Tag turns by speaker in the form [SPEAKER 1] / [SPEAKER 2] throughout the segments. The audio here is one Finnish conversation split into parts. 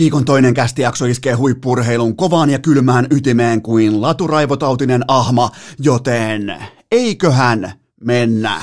[SPEAKER 1] Viikon toinen kästijakso iskee huippurheilun kovaan ja kylmään ytimeen kuin laturaivotautinen ahma, joten eiköhän mennä.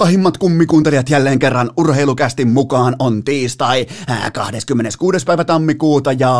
[SPEAKER 1] Kahimmat kummikuuntelijat jälleen kerran urheilukästin mukaan on tiistai 26. Äh, päivä tammikuuta ja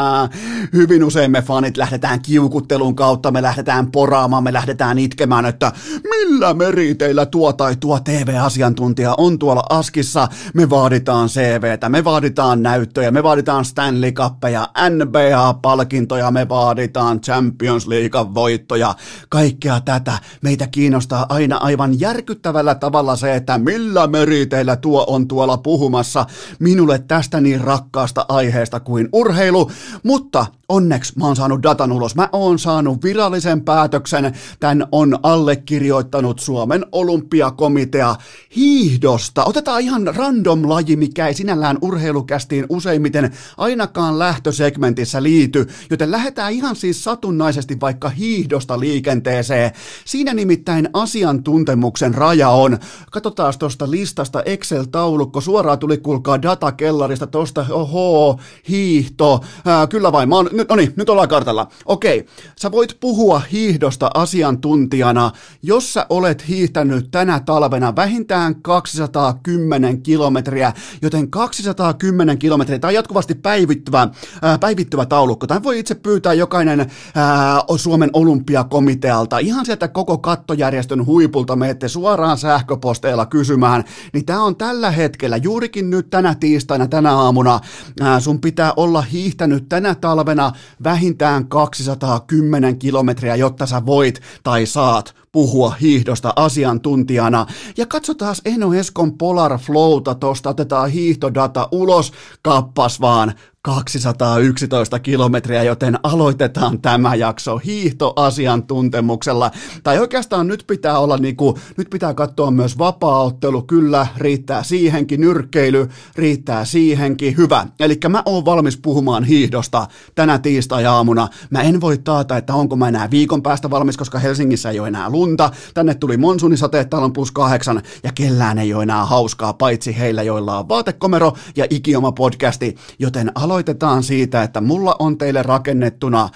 [SPEAKER 1] hyvin usein me fanit lähdetään kiukuttelun kautta, me lähdetään poraamaan, me lähdetään itkemään, että millä meriteillä tuo tai tuo TV-asiantuntija on tuolla askissa. Me vaaditaan CVtä, me vaaditaan näyttöjä, me vaaditaan Stanley Cuppeja, NBA-palkintoja, me vaaditaan Champions League voittoja. Kaikkea tätä meitä kiinnostaa aina aivan järkyttävästi järkyttävällä tavalla se, että millä meriteillä tuo on tuolla puhumassa minulle tästä niin rakkaasta aiheesta kuin urheilu, mutta onneksi mä oon saanut datan ulos. Mä oon saanut virallisen päätöksen. Tän on allekirjoittanut Suomen olympiakomitea hiihdosta. Otetaan ihan random laji, mikä ei sinällään urheilukästiin useimmiten ainakaan lähtösegmentissä liity, joten lähdetään ihan siis satunnaisesti vaikka hiihdosta liikenteeseen. Siinä nimittäin asiantuntemuksen raja on. Katsotaan tuosta listasta Excel-taulukko. Suoraan tuli kuulkaa datakellarista tuosta, oho, hiihto. Ää, kyllä vain, mä oon nyt, no niin, nyt ollaan kartalla. Okei, sä voit puhua hiihdosta asiantuntijana, jos sä olet hiihtänyt tänä talvena vähintään 210 kilometriä, joten 210 kilometriä, tämä on jatkuvasti päivittyvä, ää, päivittyvä taulukko. Tämä voi itse pyytää jokainen ää, Suomen olympiakomitealta, ihan sieltä koko kattojärjestön huipulta menette suoraan sähköposteilla kysymään, niin tämä on tällä hetkellä, juurikin nyt tänä tiistaina, tänä aamuna, ää, sun pitää olla hiihtänyt tänä talvena vähintään 210 kilometriä, jotta sä voit tai saat puhua hiihdosta asiantuntijana. Ja katsotaan Eno Eskon Polar Flowta, tosta otetaan hiihtodata ulos, kappas vaan 211 kilometriä, joten aloitetaan tämä jakso hiihtoasiantuntemuksella. Tai oikeastaan nyt pitää olla niinku, nyt pitää katsoa myös vapaaottelu, kyllä, riittää siihenkin, nyrkkeily, riittää siihenkin, hyvä. Eli mä oon valmis puhumaan hiihdosta tänä tiistai-aamuna. Mä en voi taata, että onko mä enää viikon päästä valmis, koska Helsingissä ei ole enää lunta. Tänne tuli monsunisateet, täällä on plus kahdeksan, ja kellään ei ole enää hauskaa, paitsi heillä, joilla on vaatekomero ja ikioma podcasti, joten aloitetaan siitä, että mulla on teille rakennettuna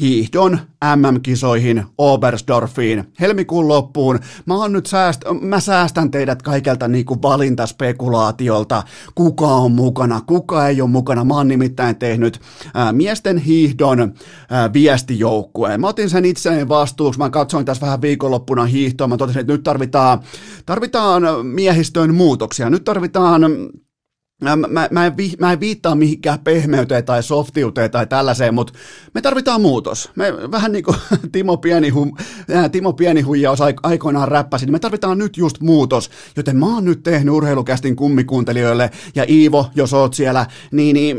[SPEAKER 1] hiihdon MM-kisoihin Oberstdorfiin helmikuun loppuun. Mä, on nyt sääst, mä säästän teidät kaikelta niinku valintaspekulaatiolta, kuka on mukana, kuka ei ole mukana. Mä oon nimittäin tehnyt ää, miesten hiihdon ää, viestijoukkueen. Mä otin sen itseäni vastuuksi, mä katsoin tässä vähän viikonloppuna hiihtoa, mä totesin, että nyt tarvitaan, tarvitaan miehistöön muutoksia, nyt tarvitaan Mä, mä, mä, en vi, mä en viittaa mihinkään pehmeyteen tai softiuteen tai tällaiseen, mutta me tarvitaan muutos. Me vähän niin kuin Timo, Pienihu, äh, Timo Pienihuijaus aikoinaan räppäsi, niin me tarvitaan nyt just muutos. Joten mä oon nyt tehnyt urheilukästin kummikuuntelijoille, ja Iivo, jos oot siellä, niin, niin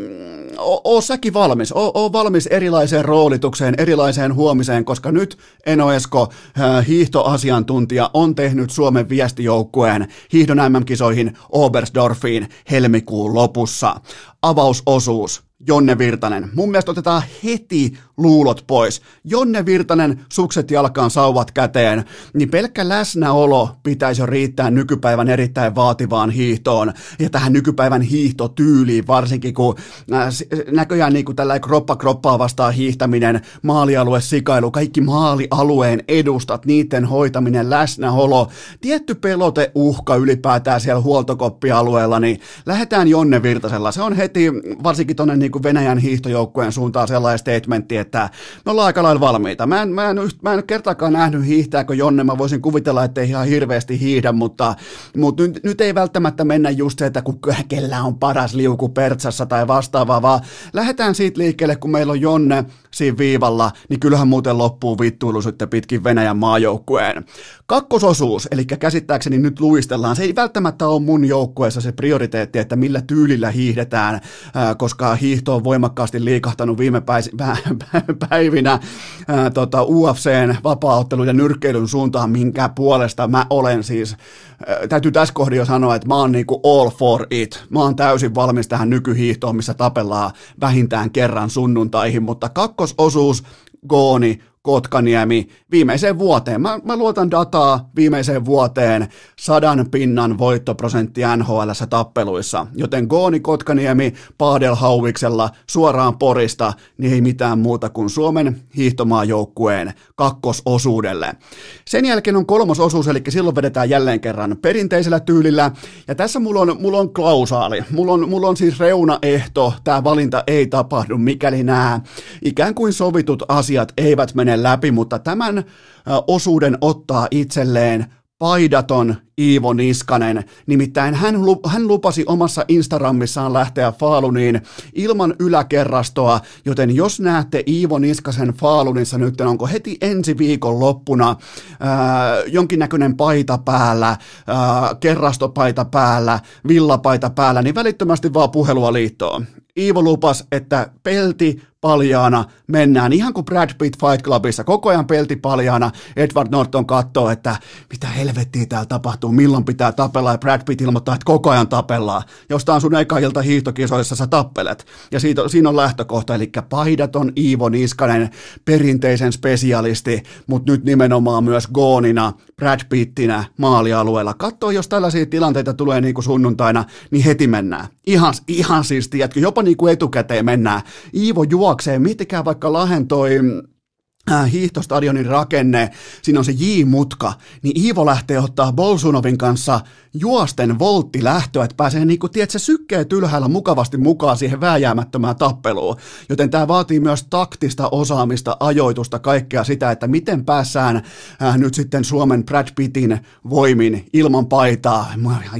[SPEAKER 1] oo, säkin valmis, oo, oo valmis erilaiseen roolitukseen, erilaiseen huomiseen, koska nyt Eno Esko, äh, hiihtoasiantuntija, on tehnyt Suomen viestijoukkueen hiihdon MM-kisoihin Oberstdorfiin helmikuun lopussa. Avausosuus Jonne Virtanen. Mun mielestä otetaan heti luulot pois. Jonne Virtanen, sukset jalkaan, sauvat käteen, niin pelkkä läsnäolo pitäisi jo riittää nykypäivän erittäin vaativaan hiihtoon ja tähän nykypäivän hiihtotyyliin, varsinkin kun äh, näköjään niin kuin tällä kroppa kroppaa vastaan hiihtäminen, maalialue, sikailu, kaikki maalialueen edustat, niiden hoitaminen, läsnäolo, tietty pelote, uhka ylipäätään siellä huoltokoppialueella, niin lähdetään Jonne Virtasella. Se on heti, varsinkin tuonne niin kuin Venäjän hiihtojoukkueen suuntaan sellainen statementti, että me ollaan aika lailla valmiita. Mä en, mä en, mä en kertaakaan nähnyt hiihtääkö Jonne, mä voisin kuvitella, että ei ihan hirveästi hiihdä, mutta, mutta nyt, nyt, ei välttämättä mennä just se, että kun kellä on paras liuku pertsassa tai vastaavaa, vaan lähdetään siitä liikkeelle, kun meillä on Jonne siinä viivalla, niin kyllähän muuten loppuu vittuilu sitten pitkin Venäjän maajoukkueen. Kakkososuus, eli käsittääkseni nyt luistellaan, se ei välttämättä ole mun joukkueessa se prioriteetti, että millä tyylillä hiihdetään, koska hiih- hiihto on voimakkaasti liikahtanut viime päivinä ää, tota, UFCn vapaa ja nyrkkeilyn suuntaan, minkä puolesta mä olen siis, ää, täytyy tässä kohdassa jo sanoa, että mä oon niinku all for it. Mä oon täysin valmis tähän nykyhiihtoon, missä tapellaan vähintään kerran sunnuntaihin, mutta kakkososuus, Gooni, Kotkaniemi viimeiseen vuoteen. Mä, mä luotan dataa viimeiseen vuoteen sadan pinnan voittoprosentti nhl tappeluissa, joten Gooni Kotkaniemi Paadelhauviksella suoraan Porista, niin ei mitään muuta kuin Suomen hiihtomaajoukkueen kakkososuudelle. Sen jälkeen on kolmos osuus, eli silloin vedetään jälleen kerran perinteisellä tyylillä, ja tässä mulla on, mulla on klausaali, mulla on, mulla on siis reunaehto, tämä valinta ei tapahdu, mikäli nämä ikään kuin sovitut asiat eivät mene läpi, mutta tämän osuuden ottaa itselleen paidaton Iivo Niskanen. Nimittäin hän, hän lupasi omassa Instagramissaan lähteä Faaluniin ilman yläkerrastoa, joten jos näette Iivo Niskasen Faalunissa nyt, onko heti ensi viikon loppuna ää, jonkinnäköinen paita päällä, ää, kerrastopaita päällä, villapaita päällä, niin välittömästi vaan puhelua liittoon. Iivo lupas, että pelti paljaana mennään, ihan kuin Brad Pitt Fight Clubissa, koko ajan pelti paljaana. Edward Norton katsoo, että mitä helvettiä täällä tapahtuu, milloin pitää tapella, ja Brad Pitt ilmoittaa, että koko ajan tapellaan. Jostain sun eka ilta hiihtokisoissa sä tappelet. Ja siitä, siinä on lähtökohta, eli paidaton Iivo Niskanen, perinteisen spesialisti, mutta nyt nimenomaan myös Goonina, Brad Pittinä maalialueella. Katso, jos tällaisia tilanteita tulee niin kuin sunnuntaina, niin heti mennään. Ihan, ihan siis, tiedätkö, jopa niin kuin etukäteen mennään. Iivo juoksee, miettikää vaikka Lahen toi äh, hiihtostadionin rakenne, siinä on se J-mutka, niin Iivo lähtee ottaa Bolsunovin kanssa juosten volttilähtöä, että pääsee niin kuin, tiedätkö, sykkeet ylhäällä mukavasti mukaan siihen vääjäämättömään tappeluun. Joten tämä vaatii myös taktista osaamista, ajoitusta, kaikkea sitä, että miten päässään äh, nyt sitten Suomen Brad Pittin voimin ilman paitaa.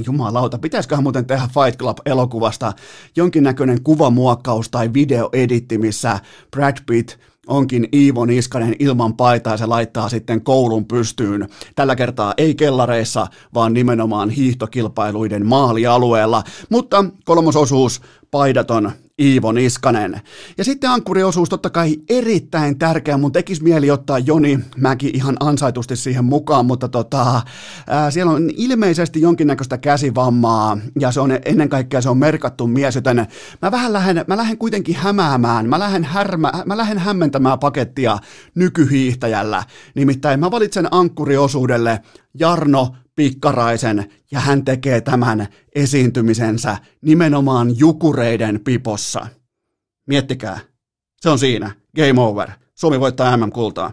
[SPEAKER 1] Jumalauta, pitäisiköhän muuten tehdä Fight Club-elokuvasta jonkinnäköinen kuvamuokkaus tai videoeditti, missä Brad Pitt onkin Iivo Niskanen ilman paitaa ja se laittaa sitten koulun pystyyn. Tällä kertaa ei kellareissa, vaan nimenomaan hiihtokilpailuiden maalialueella. Mutta kolmososuus paidaton Iivo Niskanen. Ja sitten ankkuriosuus totta kai erittäin tärkeä. Mun tekisi mieli ottaa Joni Mäki ihan ansaitusti siihen mukaan, mutta tota, ää, siellä on ilmeisesti jonkinnäköistä käsivammaa ja se on ennen kaikkea se on merkattu mies, joten mä vähän lähden, mä lähden kuitenkin hämäämään, mä lähden, härmä, mä lähden hämmentämään pakettia nykyhiihtäjällä. Nimittäin mä valitsen ankkuriosuudelle Jarno Pikkaraisen ja hän tekee tämän esiintymisensä nimenomaan jukureiden pipossa. Miettikää, se on siinä, game over. Suomi voittaa MM-kultaa.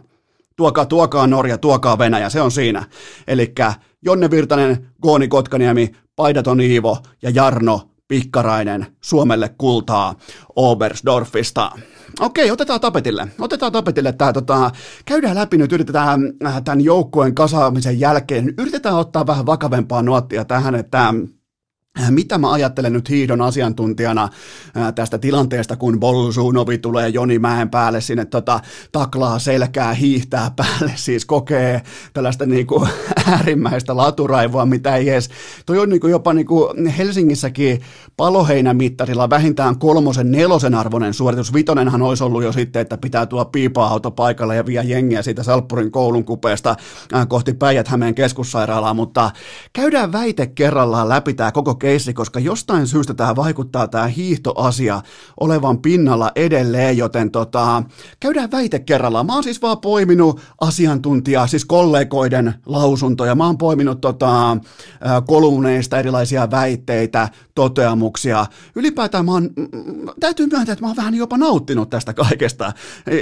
[SPEAKER 1] Tuokaa, tuokaa Norja, tuokaa Venäjä, se on siinä. Eli Jonne Virtanen, Gooni Kotkaniemi, Paidaton Iivo ja Jarno Pikkarainen Suomelle kultaa Obersdorfista. Okei, otetaan tapetille. Otetaan tapetille tämä, tota, käydään läpi nyt, yritetään äh, tämän joukkueen kasaamisen jälkeen, yritetään ottaa vähän vakavempaa nuottia tähän, että mitä mä ajattelen nyt hiidon asiantuntijana äh, tästä tilanteesta, kun Bolsunovi tulee Joni Mäen päälle sinne tota, taklaa selkää, hiihtää päälle, siis kokee tällaista niinku äärimmäistä laturaivoa, mitä ei edes, toi on niinku jopa niinku Helsingissäkin paloheinämittarilla vähintään kolmosen, nelosen arvoinen suoritus. Vitonenhan olisi ollut jo sitten, että pitää tuo piipa-auto paikalle ja vie jengiä siitä Salppurin koulun kupeesta äh, kohti Päijät-Hämeen keskussairaalaa, mutta käydään väite kerrallaan läpi tämä koko keissi, koska jostain syystä tämä vaikuttaa tämä hiihtoasia olevan pinnalla edelleen, joten tota, käydään väite kerrallaan. Mä oon siis vaan poiminut asiantuntijaa, siis kollegoiden lausuntoja, mä oon poiminut tota, kolumneista erilaisia väitteitä, toteamuksia. Ylipäätään mä oon, täytyy myöntää, että mä oon vähän jopa nauttinut tästä kaikesta. E,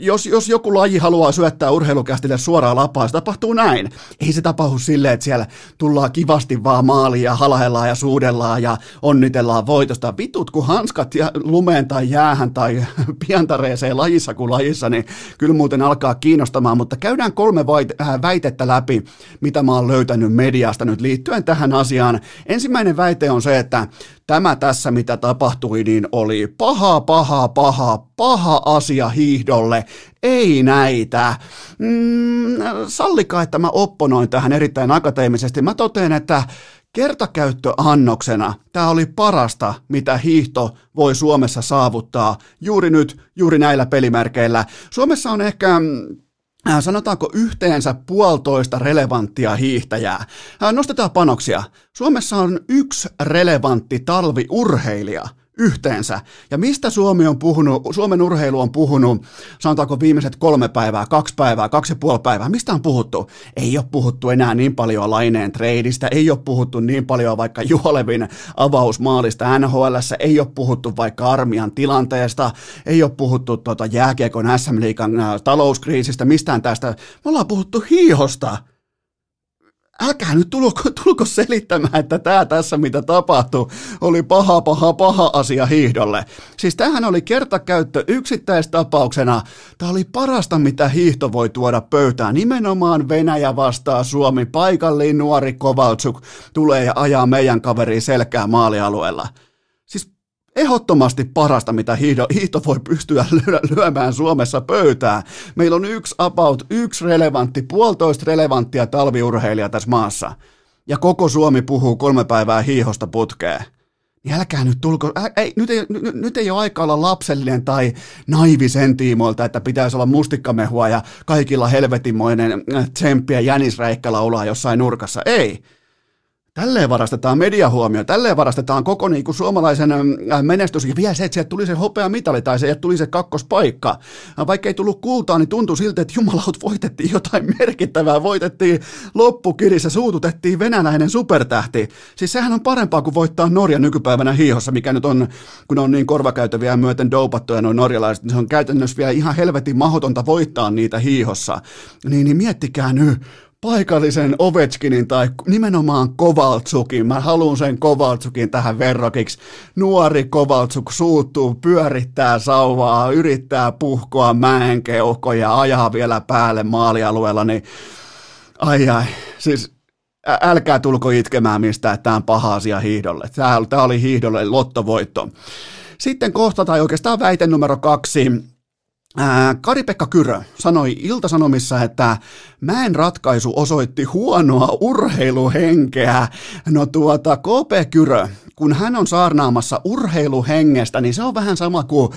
[SPEAKER 1] jos, jos joku laji haluaa syöttää urheilukästille suoraan lapaa, se tapahtuu näin. Ei se tapahdu silleen, että siellä tullaan kivasti vaan maaliin ja halahellaan ja suudellaan ja onnitellaan voitosta. Vitut, kun hanskat ja lumeen tai jäähän tai piantareeseen lajissa kuin lajissa, niin kyllä muuten alkaa kiinnostamaan, mutta käydään kolme äh, väitettä läpi, mitä mä oon löytänyt mediasta nyt liittyen tähän asiaan. Ensimmäinen väite on se, että tämä tässä, mitä tapahtui, niin oli paha, paha, paha, paha asia hiihdolle. Ei näitä. Mm, sallikaa, että mä opponoin tähän erittäin akateemisesti. Mä totean, että kertakäyttöannoksena tämä oli parasta, mitä hiihto voi Suomessa saavuttaa juuri nyt, juuri näillä pelimärkeillä. Suomessa on ehkä Äh, sanotaanko yhteensä puolitoista relevanttia hiihtäjää. Äh, nostetaan panoksia. Suomessa on yksi relevantti talviurheilija yhteensä. Ja mistä Suomi on puhunut, Suomen urheilu on puhunut, sanotaanko viimeiset kolme päivää, kaksi päivää, kaksi ja puoli päivää, mistä on puhuttu? Ei ole puhuttu enää niin paljon laineen treidistä, ei ole puhuttu niin paljon vaikka Juolevin avausmaalista NHL, ei ole puhuttu vaikka armian tilanteesta, ei ole puhuttu tuota jääkiekon SM-liikan äh, talouskriisistä, mistään tästä. Me ollaan puhuttu hiihosta älkää nyt tulko, tulko selittämään, että tämä tässä mitä tapahtui oli paha, paha, paha asia hiihdolle. Siis tähän oli kertakäyttö yksittäistapauksena. Tämä oli parasta, mitä hiihto voi tuoda pöytään. Nimenomaan Venäjä vastaa Suomi. Paikallinen nuori Kovaltsuk tulee ja ajaa meidän kaveri selkää maalialueella ehdottomasti parasta, mitä hiihto, hiihto voi pystyä lyömään Suomessa pöytään. Meillä on yksi about, yksi relevantti, puolitoista relevanttia talviurheilijaa tässä maassa. Ja koko Suomi puhuu kolme päivää hiihosta putkeen. Niin älkää nyt tulko, ä, ei, nyt, ei, nyt, nyt ei ole aika olla lapsellinen tai naivi sen tiimoilta, että pitäisi olla mustikkamehua ja kaikilla helvetimoinen tsemppiä jänisräikkä laulaa jossain nurkassa. Ei. Tälleen varastetaan mediahuomio, tälleen varastetaan koko niin kuin suomalaisen menestys ja vielä se, että sieltä tuli se hopea mitali tai se, että tuli se kakkospaikka. Vaikka ei tullut kultaa, niin tuntui siltä, että jumalaut voitettiin jotain merkittävää, voitettiin loppukirissä, suututettiin venäläinen supertähti. Siis sehän on parempaa kuin voittaa Norja nykypäivänä hiihossa, mikä nyt on, kun on niin korvakäytäviä myöten doupattuja noin norjalaiset, niin se on käytännössä vielä ihan helvetin mahdotonta voittaa niitä hiihossa. Niin, niin miettikää nyt, paikallisen Ovechkinin tai nimenomaan Kovaltsukin. Mä haluan sen Kovaltsukin tähän verrokiksi. Nuori Kovaltsuk suuttuu, pyörittää sauvaa, yrittää puhkoa mäenkeuhkoja, ajaa vielä päälle maalialueella, niin ai ai, siis älkää tulko itkemään mistä, että tämä on paha asia hiihdolle. Tämä oli hiihdolle lottovoitto. Sitten kohta, tai oikeastaan väite numero kaksi, Kari-Pekka Kyrö sanoi Iltasanomissa, että mäen ratkaisu osoitti huonoa urheiluhenkeä. No tuota, KP Kyrö, kun hän on saarnaamassa urheiluhengestä, niin se on vähän sama kuin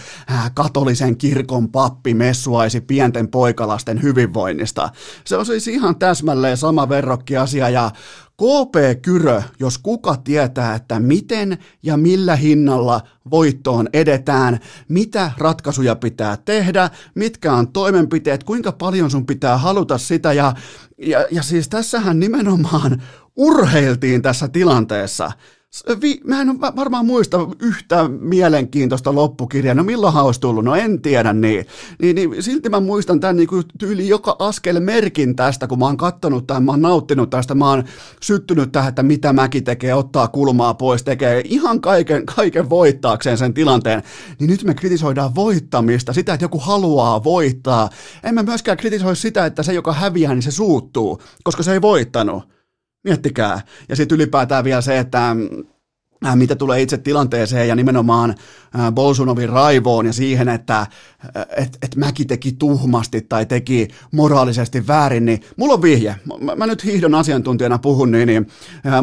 [SPEAKER 1] katolisen kirkon pappi messuaisi pienten poikalasten hyvinvoinnista. Se on siis ihan täsmälleen sama verrokkiasia ja KP Kyrö, jos kuka tietää, että miten ja millä hinnalla voittoon edetään, mitä ratkaisuja pitää tehdä, mitkä on toimenpiteet, kuinka paljon sun pitää haluta sitä ja, ja, ja siis tässähän nimenomaan urheiltiin tässä tilanteessa. Vi, mä en varmaan muista yhtä mielenkiintoista loppukirjaa. No milloin olisi tullut? No en tiedä niin. Niin, niin silti mä muistan tämän niin tyyli joka askel merkin tästä, kun mä oon kattonut tämän, mä oon nauttinut tästä, mä oon syttynyt tähän, että mitä Mäki tekee, ottaa kulmaa pois, tekee ihan kaiken, kaiken voittaakseen sen tilanteen. Niin nyt me kritisoidaan voittamista, sitä, että joku haluaa voittaa. En mä myöskään kritisoi sitä, että se, joka häviää, niin se suuttuu, koska se ei voittanut. Miettikää. Ja sitten ylipäätään vielä se, että äh, mitä tulee itse tilanteeseen ja nimenomaan äh, Bolsunovin raivoon ja siihen, että äh, et, et Mäki teki tuhmasti tai teki moraalisesti väärin, niin mulla on vihje. Mä, mä nyt hiihdon asiantuntijana puhun, niin, niin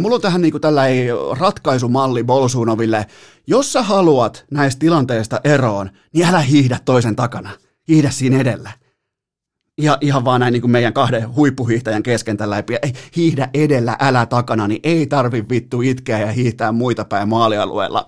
[SPEAKER 1] mulla on tähän niin tällainen ratkaisumalli Bolsunoville. Jos sä haluat näistä tilanteista eroon, niin älä hiihdä toisen takana. Hiihdä siinä edellä ihan, ihan vaan näin niin kuin meidän kahden huippuhiihtäjän kesken tällä. Ei, hiihdä edellä, älä takana, niin ei tarvi vittu itkeä ja hiihtää muita päin maalialueella.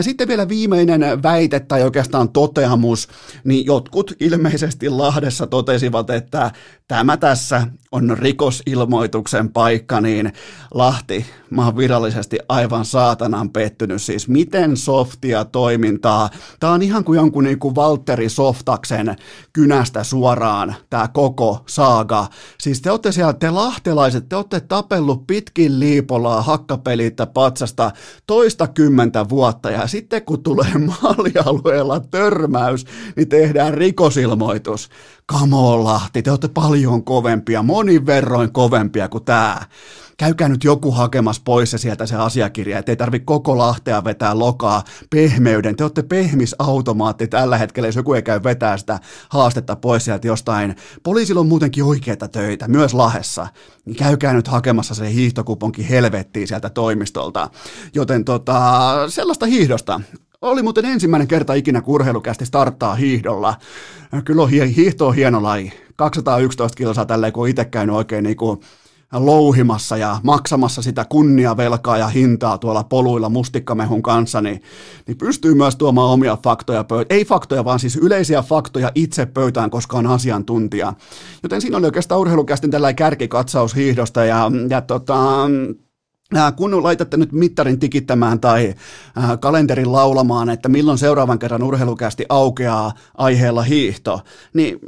[SPEAKER 1] Sitten vielä viimeinen väite tai oikeastaan toteamus, niin jotkut ilmeisesti Lahdessa totesivat, että tämä tässä on rikosilmoituksen paikka, niin Lahti, mä oon virallisesti aivan saatanan pettynyt. Siis miten softia toimintaa. Tämä on ihan kuin jonkun niin kuin Valtteri Softaksen kynästä suoraan tämä koko saaga. Siis te olette siellä, te lahtelaiset, te olette tapellut pitkin liipolaa hakkapelittä patsasta toista kymmentä vuotta ja sitten kun tulee maalialueella törmäys, niin tehdään rikosilmoitus. Kamolahti, te olette paljon kovempia, monin verroin kovempia kuin tämä käykää nyt joku hakemassa pois se sieltä se asiakirja, ettei tarvi koko Lahtea vetää lokaa pehmeyden. Te olette pehmisautomaatti tällä hetkellä, jos joku ei käy vetää sitä haastetta pois sieltä jostain. Poliisilla on muutenkin oikeita töitä, myös Lahessa. Niin käykää nyt hakemassa se hiihtokuponki helvettiin sieltä toimistolta. Joten tota, sellaista hiihdosta oli muuten ensimmäinen kerta ikinä kurheilukästi starttaa hiihdolla. Kyllä on hiihto on hieno laji. 211 kilsaa tälleen, kun itse käynyt oikein niin kuin louhimassa ja maksamassa sitä kunniavelkaa ja hintaa tuolla poluilla mustikkamehun kanssa, niin, niin pystyy myös tuomaan omia faktoja pöytään. Ei faktoja, vaan siis yleisiä faktoja itse pöytään, koska on asiantuntija. Joten siinä oli oikeastaan urheilukästin tällainen kärkikatsaus hiihdosta ja, ja tota, kun laitatte nyt mittarin tikittämään tai kalenterin laulamaan, että milloin seuraavan kerran urheilukästi aukeaa aiheella hiihto, niin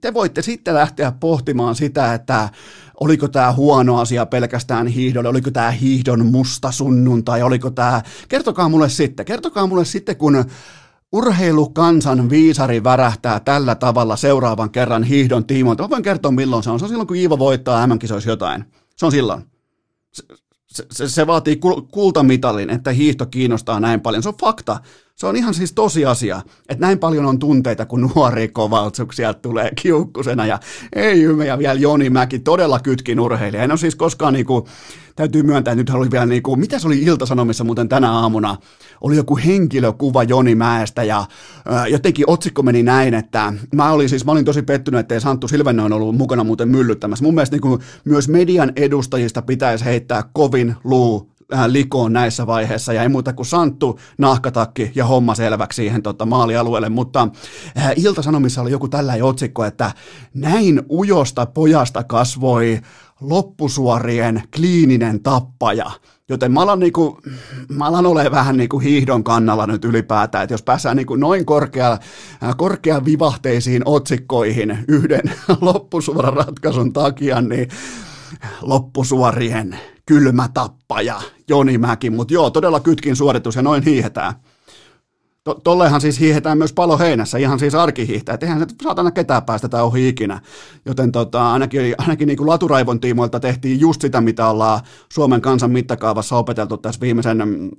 [SPEAKER 1] te voitte sitten lähteä pohtimaan sitä, että oliko tämä huono asia pelkästään hiihdolle, oliko tämä hiihdon musta sunnuntai, oliko tämä, kertokaa mulle sitten, kertokaa mulle sitten, kun urheilukansan viisari värähtää tällä tavalla seuraavan kerran hiihdon tiimoilta. Mä voin kertoa milloin se on. Se on silloin, kun Iivo voittaa MM-kisoissa jotain. Se on silloin. Se, se, se, vaatii kultamitalin, että hiihto kiinnostaa näin paljon. Se on fakta. Se on ihan siis tosiasia, että näin paljon on tunteita, kun nuori kovaltsuk tulee kiukkusena ja ei ymmä ja vielä Joni Mäki, todella kytkin urheilija. En ole siis koskaan niinku, täytyy myöntää, että nyt oli vielä niinku, mitä se oli Iltasanomissa muuten tänä aamuna, oli joku henkilökuva Joni Mäestä ja ää, jotenkin otsikko meni näin, että mä olin siis, mä olin tosi pettynyt, että Santtu Silvennoin ollut mukana muuten myllyttämässä. Mun mielestä niinku, myös median edustajista pitäisi heittää kovin luu äh, likoon näissä vaiheissa ja ei muuta kuin Santtu, nahkatakki ja homma selväksi siihen tota, maalialueelle, mutta äh, Ilta-Sanomissa oli joku tällainen otsikko, että näin ujosta pojasta kasvoi loppusuorien kliininen tappaja. Joten mä alan, niinku, mä alan olemaan vähän niinku hiihdon kannalla nyt ylipäätään, että jos päästään niinku noin korkea, äh, korkean vivahteisiin otsikkoihin yhden loppusuoran ratkaisun takia, niin loppusuorien kylmä tappaja Joni Mäki, mutta joo, todella kytkin suoritus ja noin hiihetään. To- tollehan siis hiihetään myös paloheinässä, ihan siis arkihiihtää, eihän se saatana ketään päästä ohi ikinä. Joten tota, ainakin, ainakin niin kuin laturaivon tiimoilta tehtiin just sitä, mitä ollaan Suomen kansan mittakaavassa opeteltu tässä viimeisen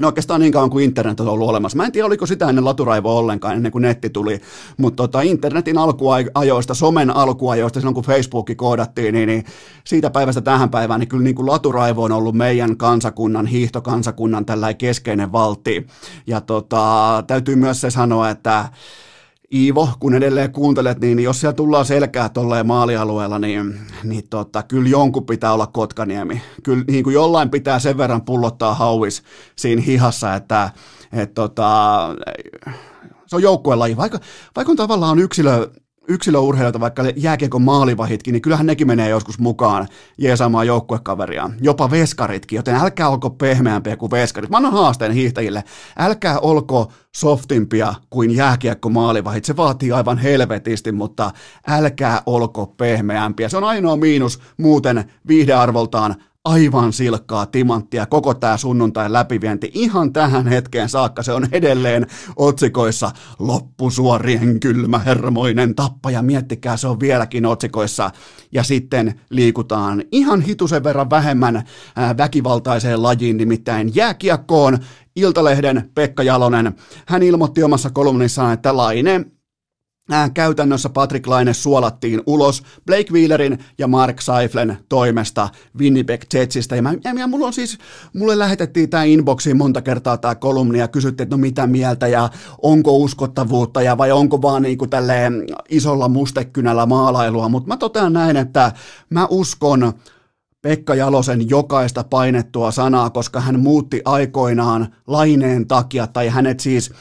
[SPEAKER 1] No oikeastaan niin kauan kuin internet on ollut olemassa. Mä en tiedä, oliko sitä ennen laturaivoa ollenkaan, ennen kuin netti tuli, mutta tota, internetin alkuajoista, somen alkuajoista, silloin kun Facebooki koodattiin, niin, niin siitä päivästä tähän päivään, niin kyllä niin kuin laturaivo on ollut meidän kansakunnan, hiihtokansakunnan tällainen keskeinen valti. Ja tota, täytyy myös se sanoa, että Iivo, kun edelleen kuuntelet, niin jos siellä tullaan selkää tolleen maalialueella, niin, niin tota, kyllä jonkun pitää olla Kotkaniemi. Kyllä niin kuin jollain pitää sen verran pullottaa hauis siinä hihassa, että et, tota, se on joukkuelaji. Vaikka, vaikka on tavallaan yksilö, yksilöurheilijoita, vaikka jääkiekon maalivahitkin, niin kyllähän nekin menee joskus mukaan jeesaamaan joukkuekaveria, jopa veskaritkin, joten älkää olko pehmeämpiä kuin veskarit. Mä annan haasteen hiihtäjille, älkää olko softimpia kuin jääkiekko maalivahit, se vaatii aivan helvetisti, mutta älkää olko pehmeämpiä. Se on ainoa miinus muuten viihdearvoltaan aivan silkkaa timanttia koko tämä sunnuntai läpivienti. Ihan tähän hetkeen saakka se on edelleen otsikoissa loppusuorien kylmä hermoinen tappaja. Miettikää, se on vieläkin otsikoissa. Ja sitten liikutaan ihan hitusen verran vähemmän väkivaltaiseen lajiin, nimittäin jääkiekkoon. Iltalehden Pekka Jalonen, hän ilmoitti omassa kolumnissaan, että Laine käytännössä Patrick Laine suolattiin ulos Blake Wheelerin ja Mark Seiflen toimesta Winnipeg Jetsistä. Ja, mä, ja, ja mulla on siis, mulle lähetettiin tämä inboxiin monta kertaa tämä kolumni ja kysyttiin, että no mitä mieltä ja onko uskottavuutta ja vai onko vaan niin isolla mustekynällä maalailua. Mutta mä totean näin, että mä uskon Pekka Jalosen jokaista painettua sanaa, koska hän muutti aikoinaan laineen takia, tai hänet siis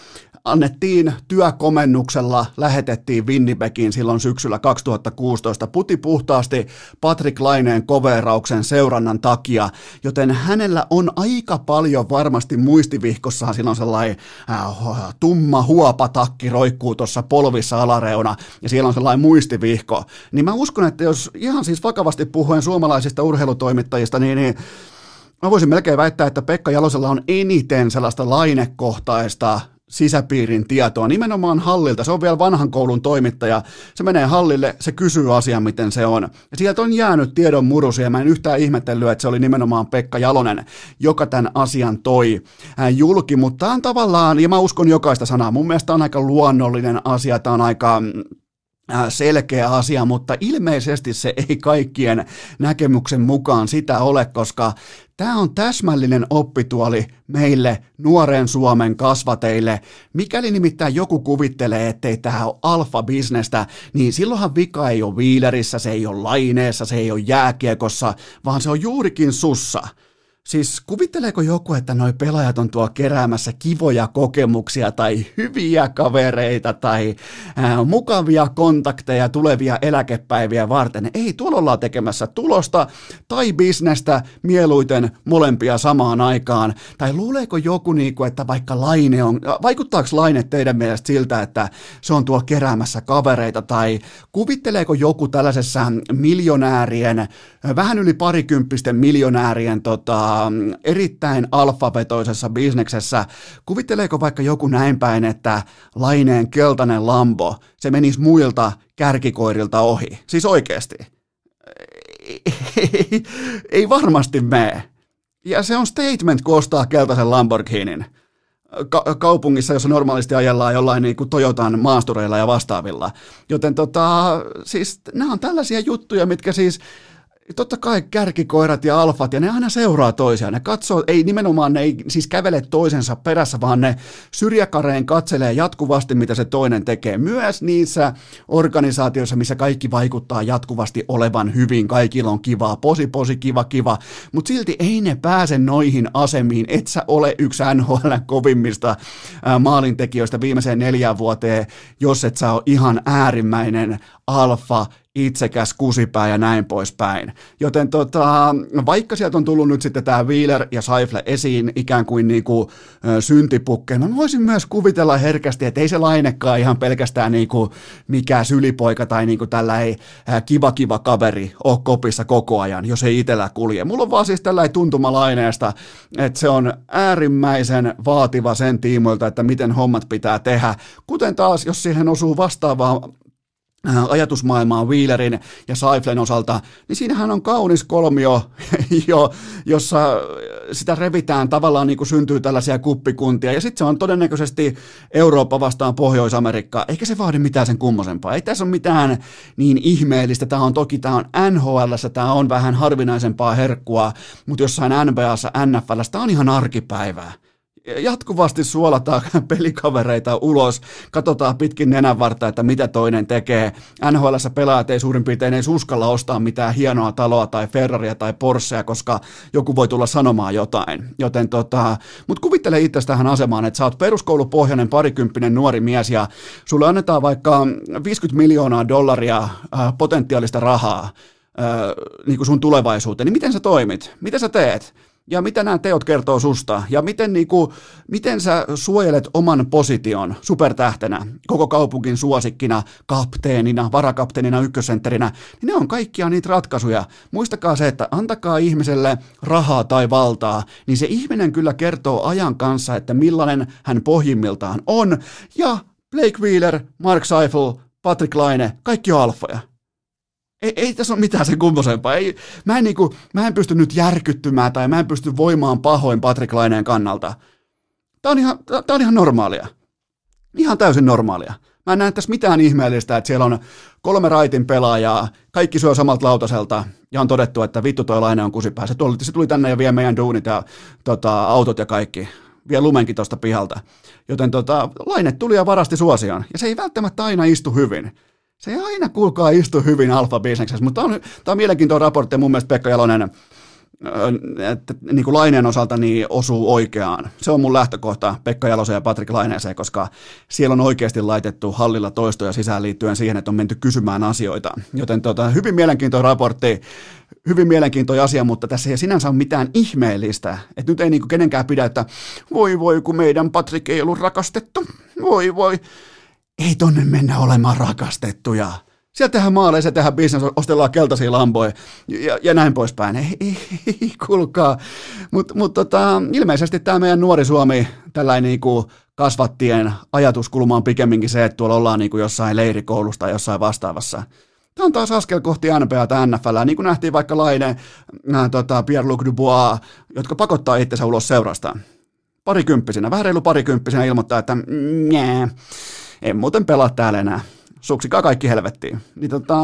[SPEAKER 1] annettiin työkomennuksella, lähetettiin Winnipegin silloin syksyllä 2016 puti puhtaasti Patrick Laineen koverauksen seurannan takia, joten hänellä on aika paljon varmasti muistivihkossaan silloin sellainen äh, tumma huopatakki roikkuu tuossa polvissa alareuna ja siellä on sellainen muistivihko, niin mä uskon, että jos ihan siis vakavasti puhuen suomalaisista urheilutoimittajista, niin, niin Mä voisin melkein väittää, että Pekka Jalosella on eniten sellaista lainekohtaista sisäpiirin tietoa, nimenomaan hallilta. Se on vielä vanhan koulun toimittaja. Se menee hallille, se kysyy asian, miten se on. Ja sieltä on jäänyt tiedon murusia. Mä en yhtään ihmetellyt, että se oli nimenomaan Pekka Jalonen, joka tämän asian toi julki. Mutta tämä on tavallaan, ja mä uskon jokaista sanaa, mun mielestä on aika luonnollinen asia, tämä on aika selkeä asia, mutta ilmeisesti se ei kaikkien näkemyksen mukaan sitä ole, koska Tämä on täsmällinen oppituoli meille nuoren Suomen kasvateille. Mikäli nimittäin joku kuvittelee, ettei tämä ole alfa-bisnestä, niin silloinhan vika ei ole viilerissä, se ei ole laineessa, se ei ole jääkiekossa, vaan se on juurikin sussa. Siis kuvitteleeko joku, että noi pelaajat on tuo keräämässä kivoja kokemuksia tai hyviä kavereita tai ää, mukavia kontakteja tulevia eläkepäiviä varten? Ei, tuolla ollaan tekemässä tulosta tai bisnestä mieluiten molempia samaan aikaan. Tai luuleeko joku, niinku, että vaikka Laine on, vaikuttaako Laine teidän mielestä siltä, että se on tuo keräämässä kavereita tai kuvitteleeko joku tällaisessa miljonäärien, vähän yli parikymppisten miljonäärien tota, erittäin alfabetoisessa bisneksessä. Kuvitteleeko vaikka joku näin päin, että laineen keltainen Lambo, se menisi muilta kärkikoirilta ohi? Siis oikeasti. Ei, ei, ei varmasti mene. Ja se on statement, kun ostaa keltaisen Lamborghinin ka- kaupungissa, jossa normaalisti ajellaan jollain niin kuin Toyotan maastureilla ja vastaavilla. Joten tota, siis nämä on tällaisia juttuja, mitkä siis totta kai kärkikoirat ja alfat, ja ne aina seuraa toisiaan. Ne katsoo, ei nimenomaan, ne ei siis kävele toisensa perässä, vaan ne syrjäkareen katselee jatkuvasti, mitä se toinen tekee. Myös niissä organisaatioissa, missä kaikki vaikuttaa jatkuvasti olevan hyvin, kaikilla on kivaa, posi, posi, kiva, kiva, mutta silti ei ne pääse noihin asemiin, et sä ole yksi NHL kovimmista maalintekijöistä viimeiseen neljään vuoteen, jos et sä ole ihan äärimmäinen alfa itsekäs kusipää ja näin poispäin. Joten tota, vaikka sieltä on tullut nyt sitten tämä Wheeler ja Saifle esiin ikään kuin niinku, syntipukkeina, mä voisin myös kuvitella herkästi, että ei se lainekaan ihan pelkästään niinku mikään sylipoika tai niinku tällä ei kiva kiva kaveri ole kopissa koko ajan, jos ei itsellä kulje. Mulla on vaan siis tällä tuntuma laineesta, että se on äärimmäisen vaativa sen tiimoilta, että miten hommat pitää tehdä. Kuten taas, jos siihen osuu vastaavaa ajatusmaailmaa Wheelerin ja Saiflen osalta, niin siinähän on kaunis kolmio, jo, jossa sitä revitään tavallaan niin kuin syntyy tällaisia kuppikuntia, ja sitten se on todennäköisesti Eurooppa vastaan Pohjois-Amerikka, eikä se vaadi mitään sen kummosempaa. Ei tässä ole mitään niin ihmeellistä, tämä on toki, tämä on NHL, tämä on vähän harvinaisempaa herkkua, mutta jossain NBAssa, NFLssä, tämä on ihan arkipäivää jatkuvasti suolataan pelikavereita ulos, katsotaan pitkin nenänvarta, että mitä toinen tekee. nhl pelaajat ei suurin piirtein ei uskalla ostaa mitään hienoa taloa tai Ferraria tai Porschea, koska joku voi tulla sanomaan jotain. Joten tota, mutta kuvittele itse tähän asemaan, että sä oot peruskoulupohjainen parikymppinen nuori mies ja sulle annetaan vaikka 50 miljoonaa dollaria äh, potentiaalista rahaa äh, niin kuin sun tulevaisuuteen, niin miten sä toimit? Mitä sä teet? Ja mitä nämä teot kertoo susta, ja miten, niin kuin, miten sä suojelet oman position supertähtenä, koko kaupunkin suosikkina, kapteenina, varakapteenina, ykkösentterinä, niin ne on kaikkia niitä ratkaisuja. Muistakaa se, että antakaa ihmiselle rahaa tai valtaa, niin se ihminen kyllä kertoo ajan kanssa, että millainen hän pohjimmiltaan on, ja Blake Wheeler, Mark Seifel, Patrick Laine, kaikki on alfoja. Ei, ei tässä ole mitään sen kummosempaa. Ei, mä, en niinku, mä en pysty nyt järkyttymään tai mä en pysty voimaan pahoin Patrick Laineen kannalta. Tämä on ihan, tää on ihan normaalia. Ihan täysin normaalia. Mä en näe tässä mitään ihmeellistä, että siellä on kolme raitin pelaajaa, kaikki syö samalta lautaselta, ja on todettu, että vittu toi Laine on kusipää. Se tuli, se tuli tänne ja vie meidän duunit ja tota, autot ja kaikki. Vie lumenkin tuosta pihalta. Joten tota, Laine tuli ja varasti suosion, ja se ei välttämättä aina istu hyvin. Se ei aina kuulkaa istu hyvin alfa-bisneksessä, mutta on, tämä on mielenkiintoinen raportti mun mielestä Pekka Jalonen että niin kuin Laineen osalta niin osuu oikeaan. Se on mun lähtökohta Pekka Jalosen ja Patrik Laineeseen, koska siellä on oikeasti laitettu hallilla toistoja sisään liittyen siihen, että on menty kysymään asioita. Joten tota, hyvin mielenkiintoinen raportti, hyvin mielenkiintoinen asia, mutta tässä ei sinänsä ole mitään ihmeellistä. Että nyt ei niin kuin kenenkään pidä, että voi voi, kun meidän Patrik ei ollut rakastettu. Voi voi ei tonne mennä olemaan rakastettuja. Sieltä tehdään maaleja, sieltä tehdään bisnes, ostellaan keltaisia lampoja ja, ja näin poispäin. Ei, ei, ei kuulkaa. Mutta mut tota, ilmeisesti tämä meidän nuori Suomi, tällainen niinku kasvattien ajatuskulma on pikemminkin se, että tuolla ollaan niin kuin jossain leirikoulusta tai jossain vastaavassa. Tämä on taas askel kohti NBAta NFL, niin kuin nähtiin vaikka Laine, äh, tota, Pierre-Luc Dubois, jotka pakottaa itsensä ulos seurasta. Parikymppisenä, vähän reilu parikymppisenä ilmoittaa, että nää, en muuten pelaa täällä enää. Suksikaa kaikki helvettiin. Niin tota,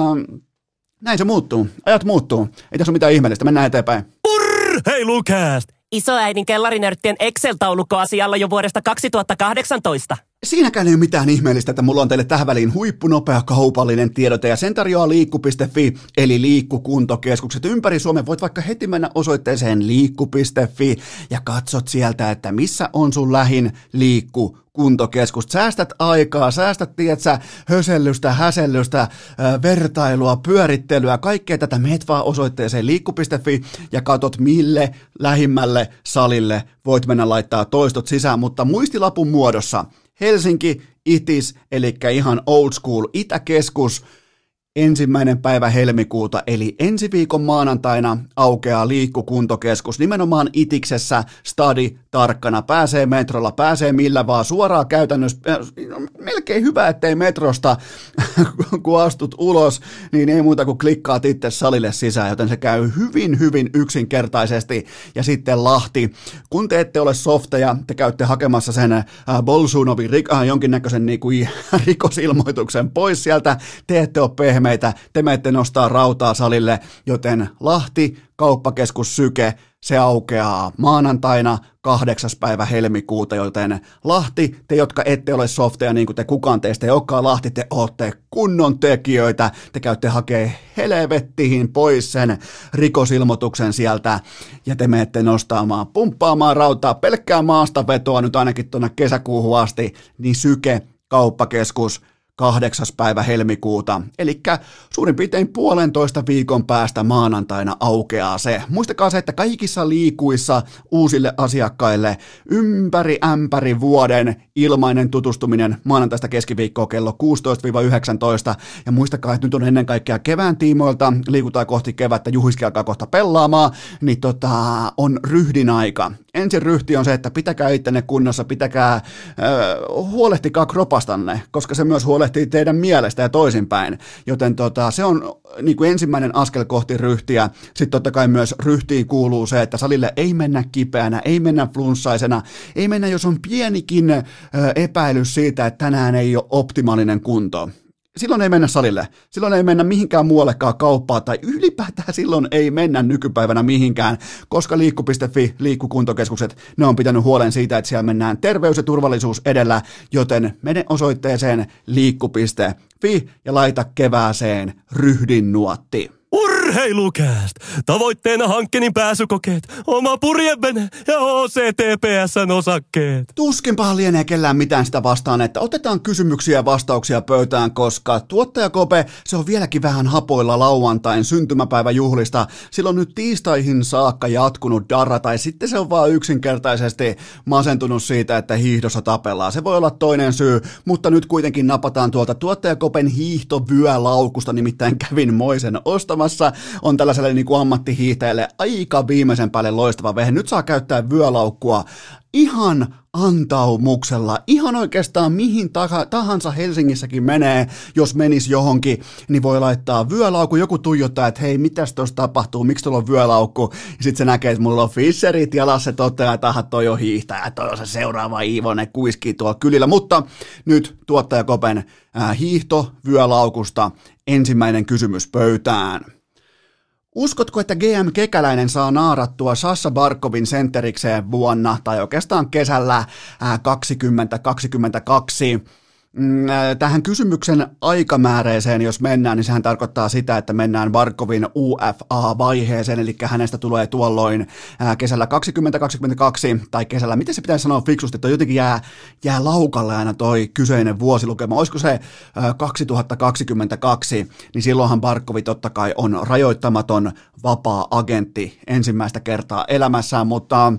[SPEAKER 1] näin se muuttuu. Ajat muuttuu. Ei tässä ole mitään ihmeellistä. Mennään eteenpäin.
[SPEAKER 2] Urr, hei Lukast! Isoäidin kellarinörttien Excel-taulukko-asialla jo vuodesta 2018.
[SPEAKER 1] Siinäkään ei ole mitään ihmeellistä, että mulla on teille tähän väliin huippunopea kaupallinen tiedote ja sen tarjoaa liikku.fi eli liikkukuntokeskukset ympäri Suomen. Voit vaikka heti mennä osoitteeseen liikku.fi ja katsot sieltä, että missä on sun lähin liikku kuntokeskus. Säästät aikaa, säästät, tietsä, hösellystä, häsellystä, vertailua, pyörittelyä, kaikkea tätä. Meet vaan osoitteeseen liikku.fi ja katot, mille lähimmälle salille voit mennä laittaa toistot sisään, mutta muistilapun muodossa – Helsinki Itis, eli ihan old school Itäkeskus, ensimmäinen päivä helmikuuta, eli ensi viikon maanantaina aukeaa liikkukuntokeskus. Nimenomaan Itiksessä, stadi tarkkana, pääsee metrolla, pääsee millä vaan, suoraan käytännössä, äh, melkein hyvä, ettei metrosta, kun astut ulos, niin ei muuta kuin klikkaat itse salille sisään, joten se käy hyvin, hyvin yksinkertaisesti, ja sitten Lahti, kun te ette ole softeja, te käytte hakemassa sen äh, Bolsunovin äh, jonkinnäköisen niin kuin, rikosilmoituksen pois sieltä, te ette ole pehmeitä, te menette nostaa rautaa salille, joten Lahti, kauppakeskus Syke, se aukeaa maanantaina 8. päivä helmikuuta, joten Lahti, te jotka ette ole softeja niin kuin te kukaan teistä ei olekaan Lahti, te olette kunnon tekijöitä, te käytte hakee helvettihin pois sen rikosilmoituksen sieltä ja te menette nostamaan, pumppaamaan rautaa, pelkkää maasta vetoa nyt ainakin tuonne kesäkuuhun asti, niin Syke, kauppakeskus, kahdeksas päivä helmikuuta, eli suurin piirtein puolentoista viikon päästä maanantaina aukeaa se. Muistakaa se, että kaikissa liikuissa uusille asiakkaille ympäri ämpäri vuoden ilmainen tutustuminen maanantaista keskiviikkoa kello 16-19, ja muistakaa, että nyt on ennen kaikkea kevään tiimoilta, liikutaan kohti kevättä, juhiski alkaa kohta pelaamaan, niin tota, on ryhdin aika. Ensin ryhti on se, että pitäkää ittenne kunnossa, pitäkää, äh, huolehtikaa kropastanne, koska se myös huolehtii huolehtii teidän mielestä ja toisinpäin. Joten tota, se on niin kuin ensimmäinen askel kohti ryhtiä. Sitten totta kai myös ryhtiin kuuluu se, että salille ei mennä kipeänä, ei mennä flunssaisena, ei mennä, jos on pienikin epäilys siitä, että tänään ei ole optimaalinen kunto silloin ei mennä salille, silloin ei mennä mihinkään muuallekaan kauppaan tai ylipäätään silloin ei mennä nykypäivänä mihinkään, koska liikku.fi, liikkukuntokeskukset, ne on pitänyt huolen siitä, että siellä mennään terveys ja turvallisuus edellä, joten mene osoitteeseen liikku.fi ja laita kevääseen ryhdin nuotti.
[SPEAKER 2] Urheilukääst! Tavoitteena hankkeenin pääsykokeet, oma purjevene ja OCTPSn osakkeet.
[SPEAKER 1] Tuskinpa lienee kellään mitään sitä vastaan, että otetaan kysymyksiä ja vastauksia pöytään, koska tuottaja Kope, se on vieläkin vähän hapoilla lauantain syntymäpäiväjuhlista. Silloin nyt tiistaihin saakka jatkunut darra, tai sitten se on vaan yksinkertaisesti masentunut siitä, että hiihdossa tapellaan. Se voi olla toinen syy, mutta nyt kuitenkin napataan tuolta tuottaja Kopen hiihtovyölaukusta, nimittäin kävin moisen ostamassa on tällaiselle niin kuin ammattihiihtäjälle aika viimeisen päälle loistava vehe. Nyt saa käyttää vyölaukkua ihan antaumuksella, ihan oikeastaan mihin tahansa Helsingissäkin menee, jos menis johonkin, niin voi laittaa vyölaukku, joku tuijottaa, että hei, mitäs tuossa tapahtuu, miksi tuolla on vyölaukku, ja sitten se näkee, että mulla on Fisherit jalassa, toteaa, että aha, toi on hiihtäjä, toi on se seuraava Iivone, kuiskii tuolla kylillä, mutta nyt tuottaja Kopen äh, hiihto vyölaukusta ensimmäinen kysymys pöytään. Uskotko, että GM Kekäläinen saa naarattua Sassa Barkovin sentterikseen vuonna tai oikeastaan kesällä 2022? Mm, äh, tähän kysymyksen aikamääreeseen, jos mennään, niin sehän tarkoittaa sitä, että mennään Barkovin UFA-vaiheeseen, eli hänestä tulee tuolloin äh, kesällä 2022, tai kesällä, miten se pitäisi sanoa fiksusti, että jotenkin jää, jää laukalle aina toi kyseinen vuosilukema. Olisiko se 2022, äh, niin silloinhan Barkovi totta kai on rajoittamaton vapaa-agentti ensimmäistä kertaa elämässään, mutta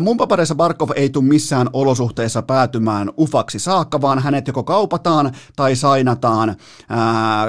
[SPEAKER 1] mun papereissa Barkov ei tule missään olosuhteissa päätymään ufaksi saakka, vaan hänet joko kaupataan tai sainataan ää,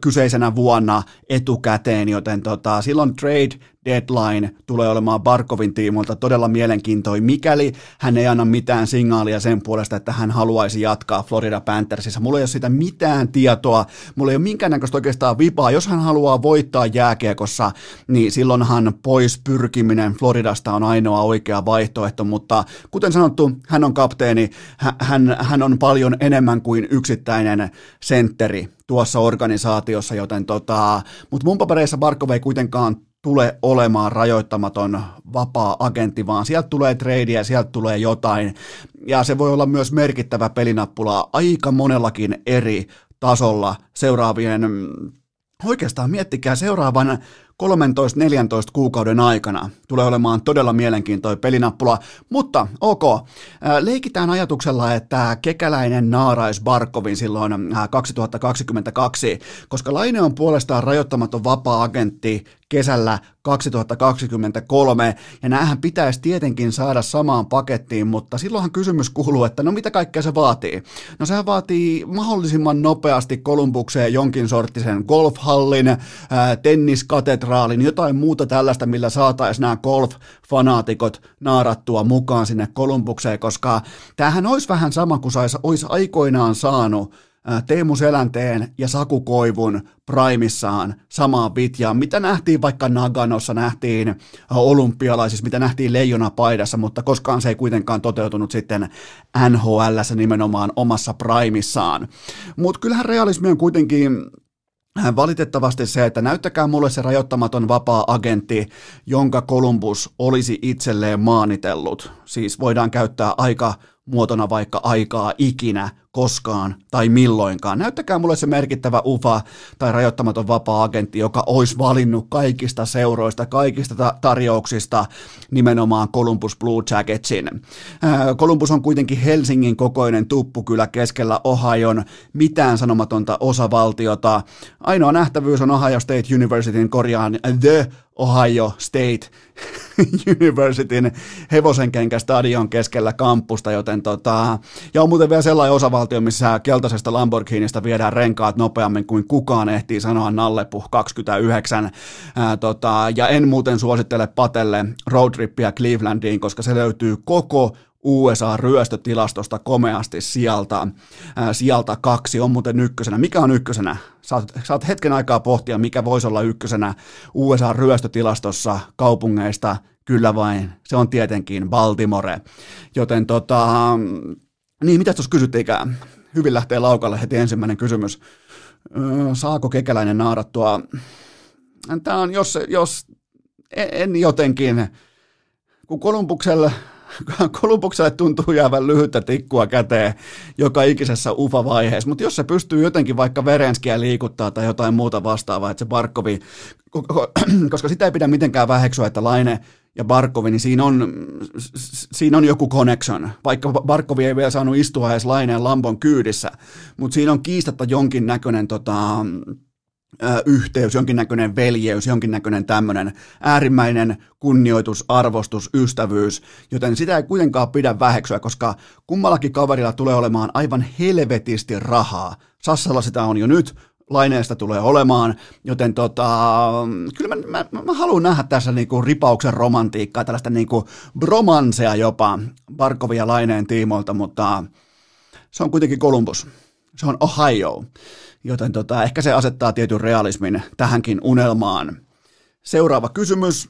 [SPEAKER 1] kyseisenä vuonna etukäteen, joten tota, silloin trade deadline tulee olemaan Barkovin tiimoilta todella mielenkiintoinen, mikäli hän ei anna mitään signaalia sen puolesta, että hän haluaisi jatkaa Florida Panthersissa. Mulla ei ole siitä mitään tietoa, mulla ei ole minkäännäköistä oikeastaan vipaa. Jos hän haluaa voittaa jääkiekossa, niin silloinhan pois pyrkiminen Floridasta on ainoa oikea vaihtoehto, mutta kuten sanottu, hän on kapteeni, hän, hän on paljon enemmän kuin yksittäinen sentteri tuossa organisaatiossa, joten tota, mutta mun papereissa Barkov ei kuitenkaan tule olemaan rajoittamaton vapaa-agentti, vaan sieltä tulee treidiä, sieltä tulee jotain, ja se voi olla myös merkittävä pelinappula aika monellakin eri tasolla seuraavien Oikeastaan miettikää seuraavan 13-14 kuukauden aikana. Tulee olemaan todella mielenkiintoinen pelinappula, mutta ok, leikitään ajatuksella, että kekäläinen naaraisi Barkovin silloin 2022, koska Laine on puolestaan rajoittamaton vapaa-agentti kesällä 2023, ja näähän pitäisi tietenkin saada samaan pakettiin, mutta silloinhan kysymys kuuluu, että no mitä kaikkea se vaatii? No sehän vaatii mahdollisimman nopeasti Kolumbukseen jonkin sorttisen golfhallin, ää, tenniskatedraalin, jotain muuta tällaista, millä saataisiin nämä golf-fanaatikot naarattua mukaan sinne Kolumbukseen, koska tämähän olisi vähän sama kuin olisi aikoinaan saanut Teemu Selänteen ja Saku Koivun primissaan samaan vitjaan, mitä nähtiin vaikka Naganossa, nähtiin olympialaisissa, mitä nähtiin leijona paidassa, mutta koskaan se ei kuitenkaan toteutunut sitten NHL nimenomaan omassa primissaan. Mutta kyllähän realismi on kuitenkin Valitettavasti se, että näyttäkää mulle se rajoittamaton vapaa-agentti, jonka Columbus olisi itselleen maanitellut. Siis voidaan käyttää aika muotona vaikka aikaa ikinä, koskaan tai milloinkaan. Näyttäkää mulle se merkittävä UFA tai rajoittamaton vapaa-agentti, joka olisi valinnut kaikista seuroista, kaikista ta- tarjouksista nimenomaan Columbus Blue Jacketsin. Columbus on kuitenkin Helsingin kokoinen tuppukylä keskellä Ohion mitään sanomatonta osavaltiota. Ainoa nähtävyys on Ohio State Universityn korjaan The Ohio State Universityn hevosenkenkä stadion keskellä kampusta, joten tota, ja on muuten vielä sellainen osavaltio, missä keltaisesta Lamborghinista viedään renkaat nopeammin kuin kukaan ehtii sanoa Nallepu 29, ää, tota, ja en muuten suosittele Patelle roadtrippiä Clevelandiin, koska se löytyy koko USA-ryöstötilastosta komeasti sieltä, ää, sieltä kaksi, on muuten ykkösenä. Mikä on ykkösenä? Saat, saat hetken aikaa pohtia, mikä voisi olla ykkösenä USA-ryöstötilastossa kaupungeista, kyllä vain, se on tietenkin Baltimore. Joten tota, niin, mitä tuossa kysyttiinkään? Hyvin lähtee laukalle heti ensimmäinen kysymys. Saako kekäläinen naarattua? Tämä on, jos, jos en jotenkin, kun Kolumbuksella Kolumbukselle tuntuu jäävän lyhyttä tikkua käteen joka ikisessä ufa-vaiheessa, mutta jos se pystyy jotenkin vaikka verenskiä liikuttaa tai jotain muuta vastaavaa, että se Barkovi, koska sitä ei pidä mitenkään väheksyä, että Laine ja Barkovi, niin siinä on, siinä on joku connection. Vaikka Barkovi ei vielä saanut istua edes Laineen Lambon kyydissä, mutta siinä on kiistatta jonkin näköinen tota, yhteys, jonkinnäköinen veljeys, jonkinnäköinen tämmöinen äärimmäinen kunnioitus, arvostus, ystävyys, joten sitä ei kuitenkaan pidä väheksyä, koska kummallakin kaverilla tulee olemaan aivan helvetisti rahaa. Sassalla sitä on jo nyt, laineesta tulee olemaan, joten tota, kyllä mä, mä, mä haluan nähdä tässä niinku ripauksen romantiikkaa, tällaista niinku bromansea jopa Barkovia laineen tiimoilta, mutta se on kuitenkin Columbus, se on Ohio, joten tota, ehkä se asettaa tietyn realismin tähänkin unelmaan. Seuraava kysymys.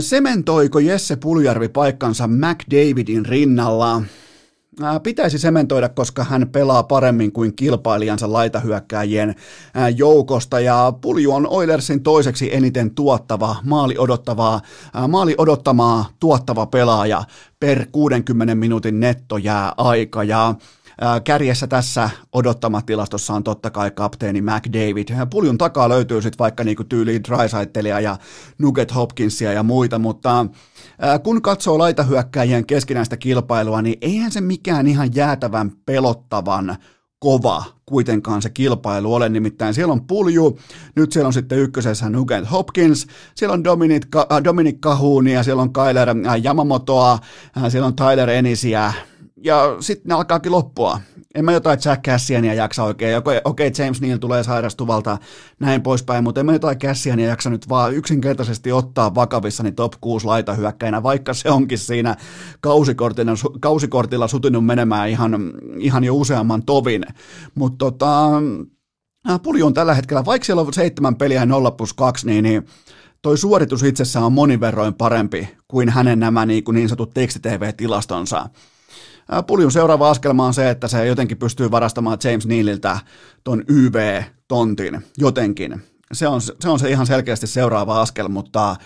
[SPEAKER 1] Sementoiko Jesse Puljärvi paikkansa McDavidin rinnalla? Pitäisi sementoida, koska hän pelaa paremmin kuin kilpailijansa laitahyökkääjien joukosta ja Pulju on Oilersin toiseksi eniten tuottava, maali, odottavaa, maali odottamaa tuottava pelaaja per 60 minuutin nettojää aika ja Kärjessä tässä odottamatilastossa on totta kai kapteeni McDavid. Puljun takaa löytyy sitten vaikka niinku tyyli Drysaitelia ja Nugget Hopkinsia ja muita, mutta kun katsoo laitahyökkäjien keskinäistä kilpailua, niin eihän se mikään ihan jäätävän pelottavan kova kuitenkaan se kilpailu ole, nimittäin siellä on Pulju, nyt siellä on sitten ykkösessä Nugent Hopkins, siellä on Dominic, äh, Dominic Cahunia, siellä on Kyler äh, Yamamotoa, äh, siellä on Tyler Enisiä, ja sitten ne alkaakin loppua. En mä jotain Jack Cassiania jaksa oikein. Okei, okay, James Neal tulee sairastuvalta, näin poispäin, mutta en mä jotain Cassiania jaksa nyt vaan yksinkertaisesti ottaa vakavissani top 6 laitahyökkäinä, vaikka se onkin siinä kausikortilla, kausikortilla sutinut menemään ihan, ihan jo useamman tovin. Mutta tota, Pulju on tällä hetkellä, vaikka siellä on seitsemän peliä 0 plus 2, niin, niin toi suoritus itsessään on monin verroin parempi kuin hänen nämä niin, niin sanotut tekstitv-tilastonsa. Puljun seuraava askelma on se, että se jotenkin pystyy varastamaan James Nealiltä ton YV-tontin jotenkin. Se on, se on se ihan selkeästi seuraava askel, mutta,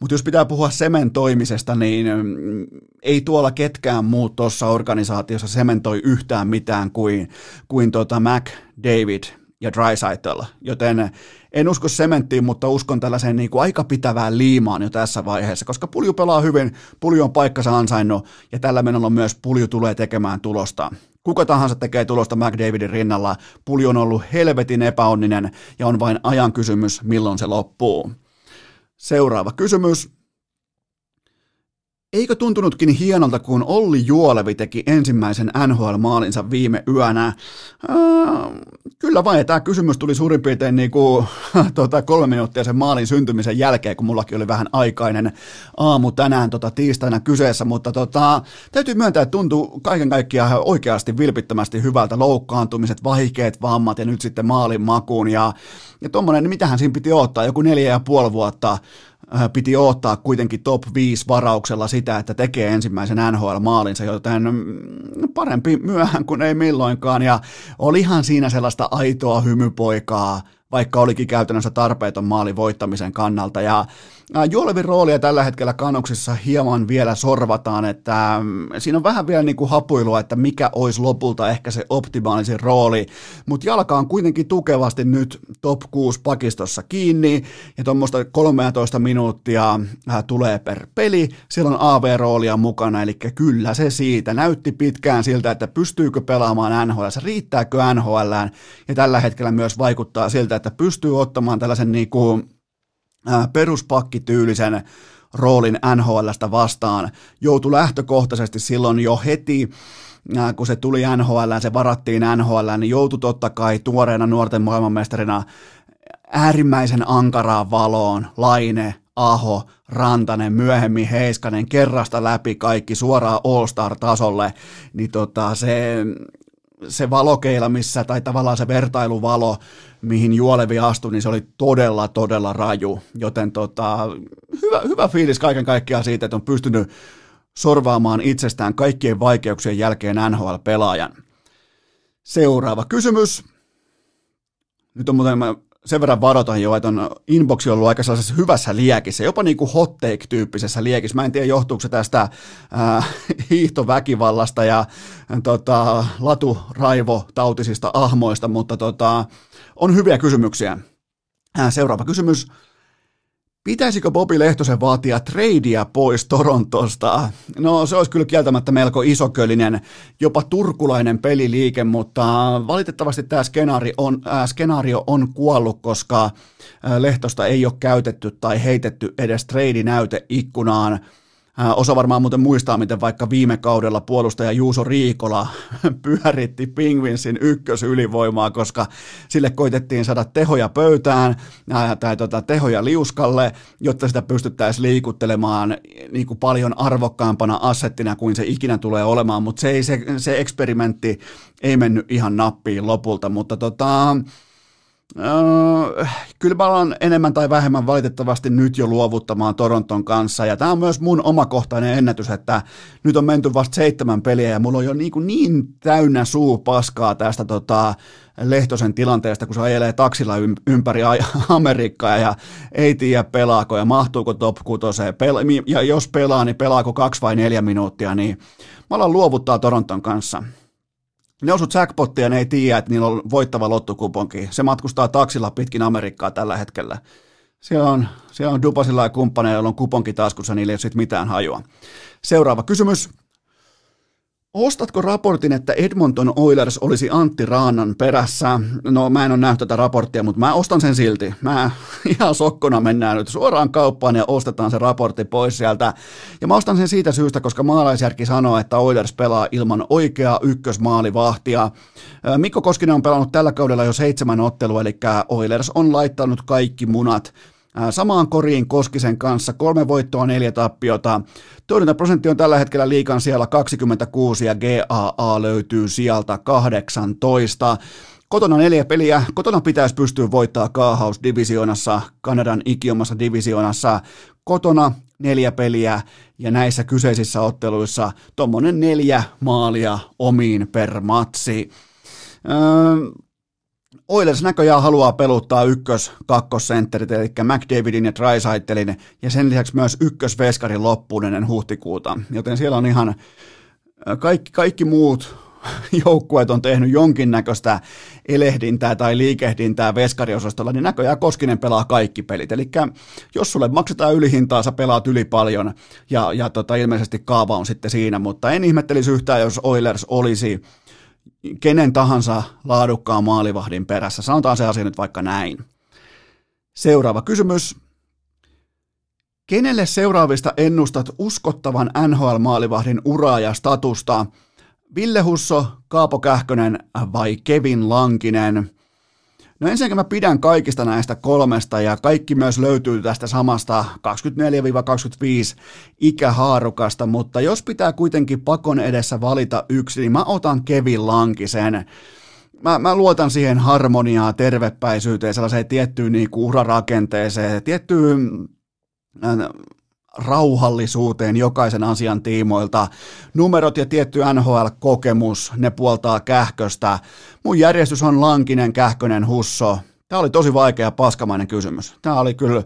[SPEAKER 1] mutta jos pitää puhua sementoimisesta, niin mm, ei tuolla ketkään muut tuossa organisaatiossa sementoi yhtään mitään kuin, kuin tota Mac, David ja Drysaitl, joten en usko sementtiin, mutta uskon tällaiseen niin kuin aika pitävään liimaan jo tässä vaiheessa, koska Pulju pelaa hyvin, Pulju on paikkansa ansainnut ja tällä menolla myös Pulju tulee tekemään tulosta. Kuka tahansa tekee tulosta McDavidin rinnalla, Pulju on ollut helvetin epäonninen ja on vain ajan kysymys, milloin se loppuu. Seuraava kysymys. Eikö tuntunutkin hienolta, kun Olli Juolevi teki ensimmäisen NHL-maalinsa viime yönä? Äh, kyllä vain, tämä kysymys tuli suurin piirtein niin kuin, tota, kolme minuuttia sen maalin syntymisen jälkeen, kun mullakin oli vähän aikainen aamu tänään tota, tiistaina kyseessä, mutta tota, täytyy myöntää, että tuntuu kaiken kaikkiaan oikeasti vilpittömästi hyvältä. Loukkaantumiset, vaikeat vammat ja nyt sitten maalin makuun. Ja, ja tuommoinen, niin mitähän siinä piti ottaa, joku neljä ja puoli vuotta piti ottaa kuitenkin top 5 varauksella sitä, että tekee ensimmäisen NHL-maalinsa, joten mm, parempi myöhään kuin ei milloinkaan. Ja olihan siinä sellaista aitoa hymypoikaa, vaikka olikin käytännössä tarpeeton maali voittamisen kannalta. Ja Juolevin roolia tällä hetkellä kanuksissa hieman vielä sorvataan, että mm, siinä on vähän vielä niin kuin hapuilua, että mikä olisi lopulta ehkä se optimaalisin rooli, mutta jalka on kuitenkin tukevasti nyt top 6 pakistossa kiinni ja tuommoista 13 minuuttia tulee per peli, siellä on AV-roolia mukana, eli kyllä se siitä, näytti pitkään siltä, että pystyykö pelaamaan NHL, riittääkö NHL, ja tällä hetkellä myös vaikuttaa siltä, että pystyy ottamaan tällaisen niin kuin peruspakkityylisen roolin NHLstä vastaan. Joutui lähtökohtaisesti silloin jo heti kun se tuli NHL, se varattiin NHL, niin joutui totta kai tuoreena nuorten maailmanmestarina äärimmäisen ankaraan valoon, Laine, Aho, Rantanen, myöhemmin Heiskanen, kerrasta läpi kaikki suoraan All-Star-tasolle, niin tota, se, se valokeila, missä, tai tavallaan se vertailuvalo, mihin Juolevi astui, niin se oli todella, todella raju. Joten tota, hyvä, hyvä fiilis kaiken kaikkiaan siitä, että on pystynyt sorvaamaan itsestään kaikkien vaikeuksien jälkeen NHL-pelaajan. Seuraava kysymys. Nyt on muuten, mä sen verran varoitan jo, että on inboxi ollut aika sellaisessa hyvässä liekissä, jopa niin kuin hot take-tyyppisessä liekissä. Mä en tiedä, johtuuko se tästä äh, hiihtoväkivallasta ja tota, laturaivo-tautisista ahmoista, mutta tota, on hyviä kysymyksiä. Äh, seuraava kysymys. Pitäisikö Bobi Lehtosen vaatia treidiä pois Torontosta? No se olisi kyllä kieltämättä melko isokölinen, jopa turkulainen peliliike, mutta valitettavasti tämä skenaario on, äh, skenaario on kuollut, koska äh, Lehtosta ei ole käytetty tai heitetty edes treidinäyteikkunaan ikkunaan Osa varmaan muuten muistaa, miten vaikka viime kaudella puolustaja Juuso Riikola pyöritti Pingvinsin ykkösylivoimaa, koska sille koitettiin saada tehoja pöytään tai tota, tehoja liuskalle, jotta sitä pystyttäisiin liikuttelemaan niin kuin paljon arvokkaampana assettina kuin se ikinä tulee olemaan, mutta se, se, se eksperimentti ei mennyt ihan nappiin lopulta, mutta tota, Öö, kyllä mä olen enemmän tai vähemmän valitettavasti nyt jo luovuttamaan Toronton kanssa, ja tämä on myös mun omakohtainen ennätys, että nyt on menty vasta seitsemän peliä, ja mulla on jo niin, kuin niin täynnä suu paskaa tästä tota, Lehtosen tilanteesta, kun se ajelee taksilla ympäri Amerikkaa ja ei tiedä pelaako ja mahtuuko top 6, ja jos pelaa, niin pelaako kaksi vai neljä minuuttia, niin mä alan luovuttaa Toronton kanssa ne osut jackpottia, ne ei tiedä, että niillä on voittava lottokuponki. Se matkustaa taksilla pitkin Amerikkaa tällä hetkellä. Siellä on, siellä on Dupasilla ja kumppaneilla, on kuponki taskussa, niillä ei ole mitään hajua. Seuraava kysymys. Ostatko raportin, että Edmonton Oilers olisi Antti Raanan perässä? No mä en ole nähnyt tätä raporttia, mutta mä ostan sen silti. Mä ihan sokkona mennään nyt suoraan kauppaan ja ostetaan se raportti pois sieltä. Ja mä ostan sen siitä syystä, koska maalaisjärki sanoo, että Oilers pelaa ilman oikeaa ykkösmaalivahtia. Mikko Koskinen on pelannut tällä kaudella jo seitsemän ottelua, eli Oilers on laittanut kaikki munat samaan koriin Koskisen kanssa, kolme voittoa, neljä tappiota. Torjuntaprosentti on tällä hetkellä liikan siellä 26 ja GAA löytyy sieltä 18. Kotona neljä peliä. Kotona pitäisi pystyä voittaa Kaahaus-divisioonassa, Kanadan ikiomassa divisioonassa. Kotona neljä peliä ja näissä kyseisissä otteluissa tuommoinen neljä maalia omiin per matsi. Öö, Oilers näköjään haluaa peluttaa ykkös kakkosentterit, eli McDavidin ja Drysaitelin, ja sen lisäksi myös ykkösveskarin loppuun ennen huhtikuuta. Joten siellä on ihan kaikki, kaikki muut joukkueet on tehnyt jonkinnäköistä elehdintää tai liikehdintää veskariosastolla, niin näköjään Koskinen pelaa kaikki pelit. Eli jos sulle maksetaan ylihintaa, sä pelaat yli paljon, ja, ja tota, ilmeisesti kaava on sitten siinä, mutta en ihmettelisi yhtään, jos Oilers olisi kenen tahansa laadukkaan maalivahdin perässä. Sanotaan se asia nyt vaikka näin. Seuraava kysymys. Kenelle seuraavista ennustat uskottavan NHL-maalivahdin uraa ja statusta? Ville Husso, Kaapo Kähkönen vai Kevin Lankinen? No ensinnäkin mä pidän kaikista näistä kolmesta ja kaikki myös löytyy tästä samasta 24-25 ikähaarukasta, mutta jos pitää kuitenkin pakon edessä valita yksi, niin mä otan Kevin Lankisen. Mä, mä luotan siihen harmoniaan, tervepäisyyteen, sellaiseen tiettyyn niin urarakenteeseen, tiettyyn äh, rauhallisuuteen jokaisen asian tiimoilta. Numerot ja tietty NHL-kokemus, ne puoltaa kähköstä. Mun järjestys on Lankinen, Kähkönen, Husso. Tämä oli tosi vaikea paskamainen kysymys. Tämä oli kyllä,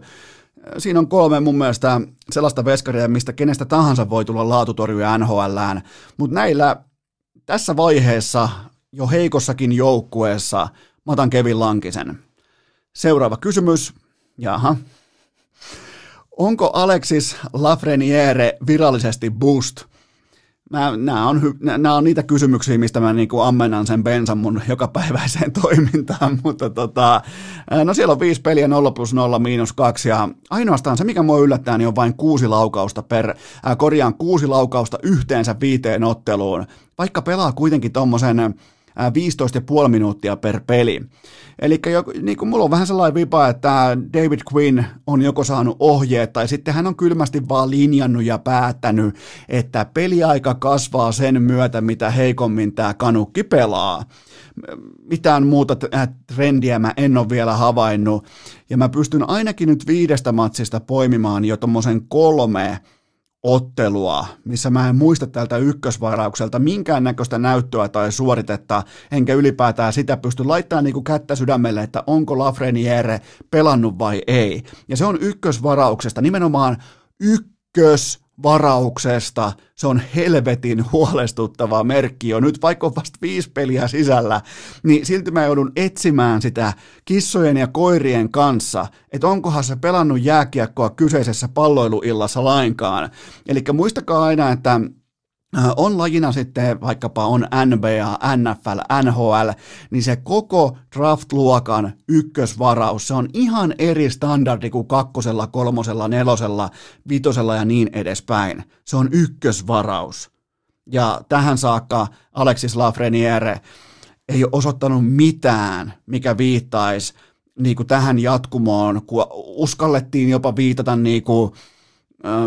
[SPEAKER 1] siinä on kolme mun mielestä sellaista veskaria, mistä kenestä tahansa voi tulla laatutorjuja NHLään, mutta näillä tässä vaiheessa jo heikossakin joukkueessa mä otan Kevin Lankisen. Seuraava kysymys. Jaha, Onko Alexis Lafreniere virallisesti boost? Nämä on, nämä on niitä kysymyksiä, mistä mä niin kuin ammennan sen bensan mun jokapäiväiseen toimintaan, mutta tota, no siellä on viisi peliä 0 plus 0 miinus kaksi ja ainoastaan se, mikä mua yllättää, niin on vain kuusi laukausta per, korjaan kuusi laukausta yhteensä viiteen otteluun, vaikka pelaa kuitenkin tommosen 15,5 minuuttia per peli. Eli niin kuin mulla on vähän sellainen vipa, että David Quinn on joko saanut ohjeet tai sitten hän on kylmästi vaan linjannut ja päättänyt, että peliaika kasvaa sen myötä, mitä heikommin tämä kanukki pelaa. Mitään muuta trendiä mä en ole vielä havainnut ja mä pystyn ainakin nyt viidestä matsista poimimaan jo tommosen kolme ottelua, missä mä en muista tältä ykkösvaraukselta minkäännäköistä näyttöä tai suoritetta, enkä ylipäätään sitä pysty laittamaan niin kuin kättä sydämelle, että onko Lafreniere pelannut vai ei. Ja se on ykkösvarauksesta, nimenomaan ykkös varauksesta. Se on helvetin huolestuttava merkki jo nyt, vaikka on vasta viisi peliä sisällä, niin silti mä joudun etsimään sitä kissojen ja koirien kanssa, että onkohan se pelannut jääkiekkoa kyseisessä palloiluillassa lainkaan. Eli muistakaa aina, että on lajina sitten vaikkapa on NBA, NFL, NHL, niin se koko draft-luokan ykkösvaraus, se on ihan eri standardi kuin kakkosella, kolmosella, nelosella, vitosella ja niin edespäin. Se on ykkösvaraus. Ja tähän saakka Alexis Lafreniere ei ole osoittanut mitään, mikä viittaisi niin kuin tähän jatkumoon, kun uskallettiin jopa viitata niin kuin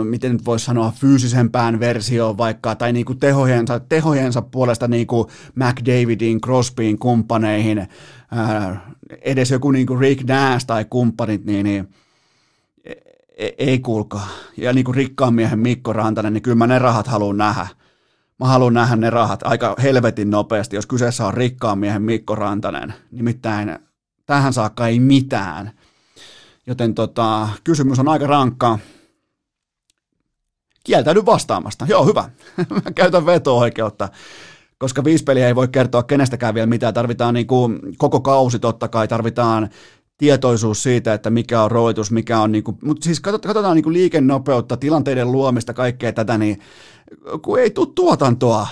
[SPEAKER 1] miten nyt voisi sanoa, fyysisempään versioon vaikka, tai niin kuin tehojensa, tehojensa puolesta niin kuin McDavidin, Crosbyin kumppaneihin, edes joku niin kuin Rick Nash tai kumppanit, niin, niin e, e, ei kuulkaa. Ja niin kuin rikkaan miehen Mikko Rantanen, niin kyllä mä ne rahat haluan nähdä. Mä haluan nähdä ne rahat aika helvetin nopeasti, jos kyseessä on rikkaan miehen Mikko Rantanen. Nimittäin tähän saakka ei mitään. Joten tota, kysymys on aika rankka kieltäydy vastaamasta. Joo, hyvä. Mä käytän veto-oikeutta koska viisi peliä ei voi kertoa kenestäkään vielä mitään. Tarvitaan niin kuin koko kausi totta kai, tarvitaan tietoisuus siitä, että mikä on roitus, mikä on, niin kuin, mutta siis katsotaan niin kuin liikennopeutta, tilanteiden luomista, kaikkea tätä, niin kun ei tule tuotantoa,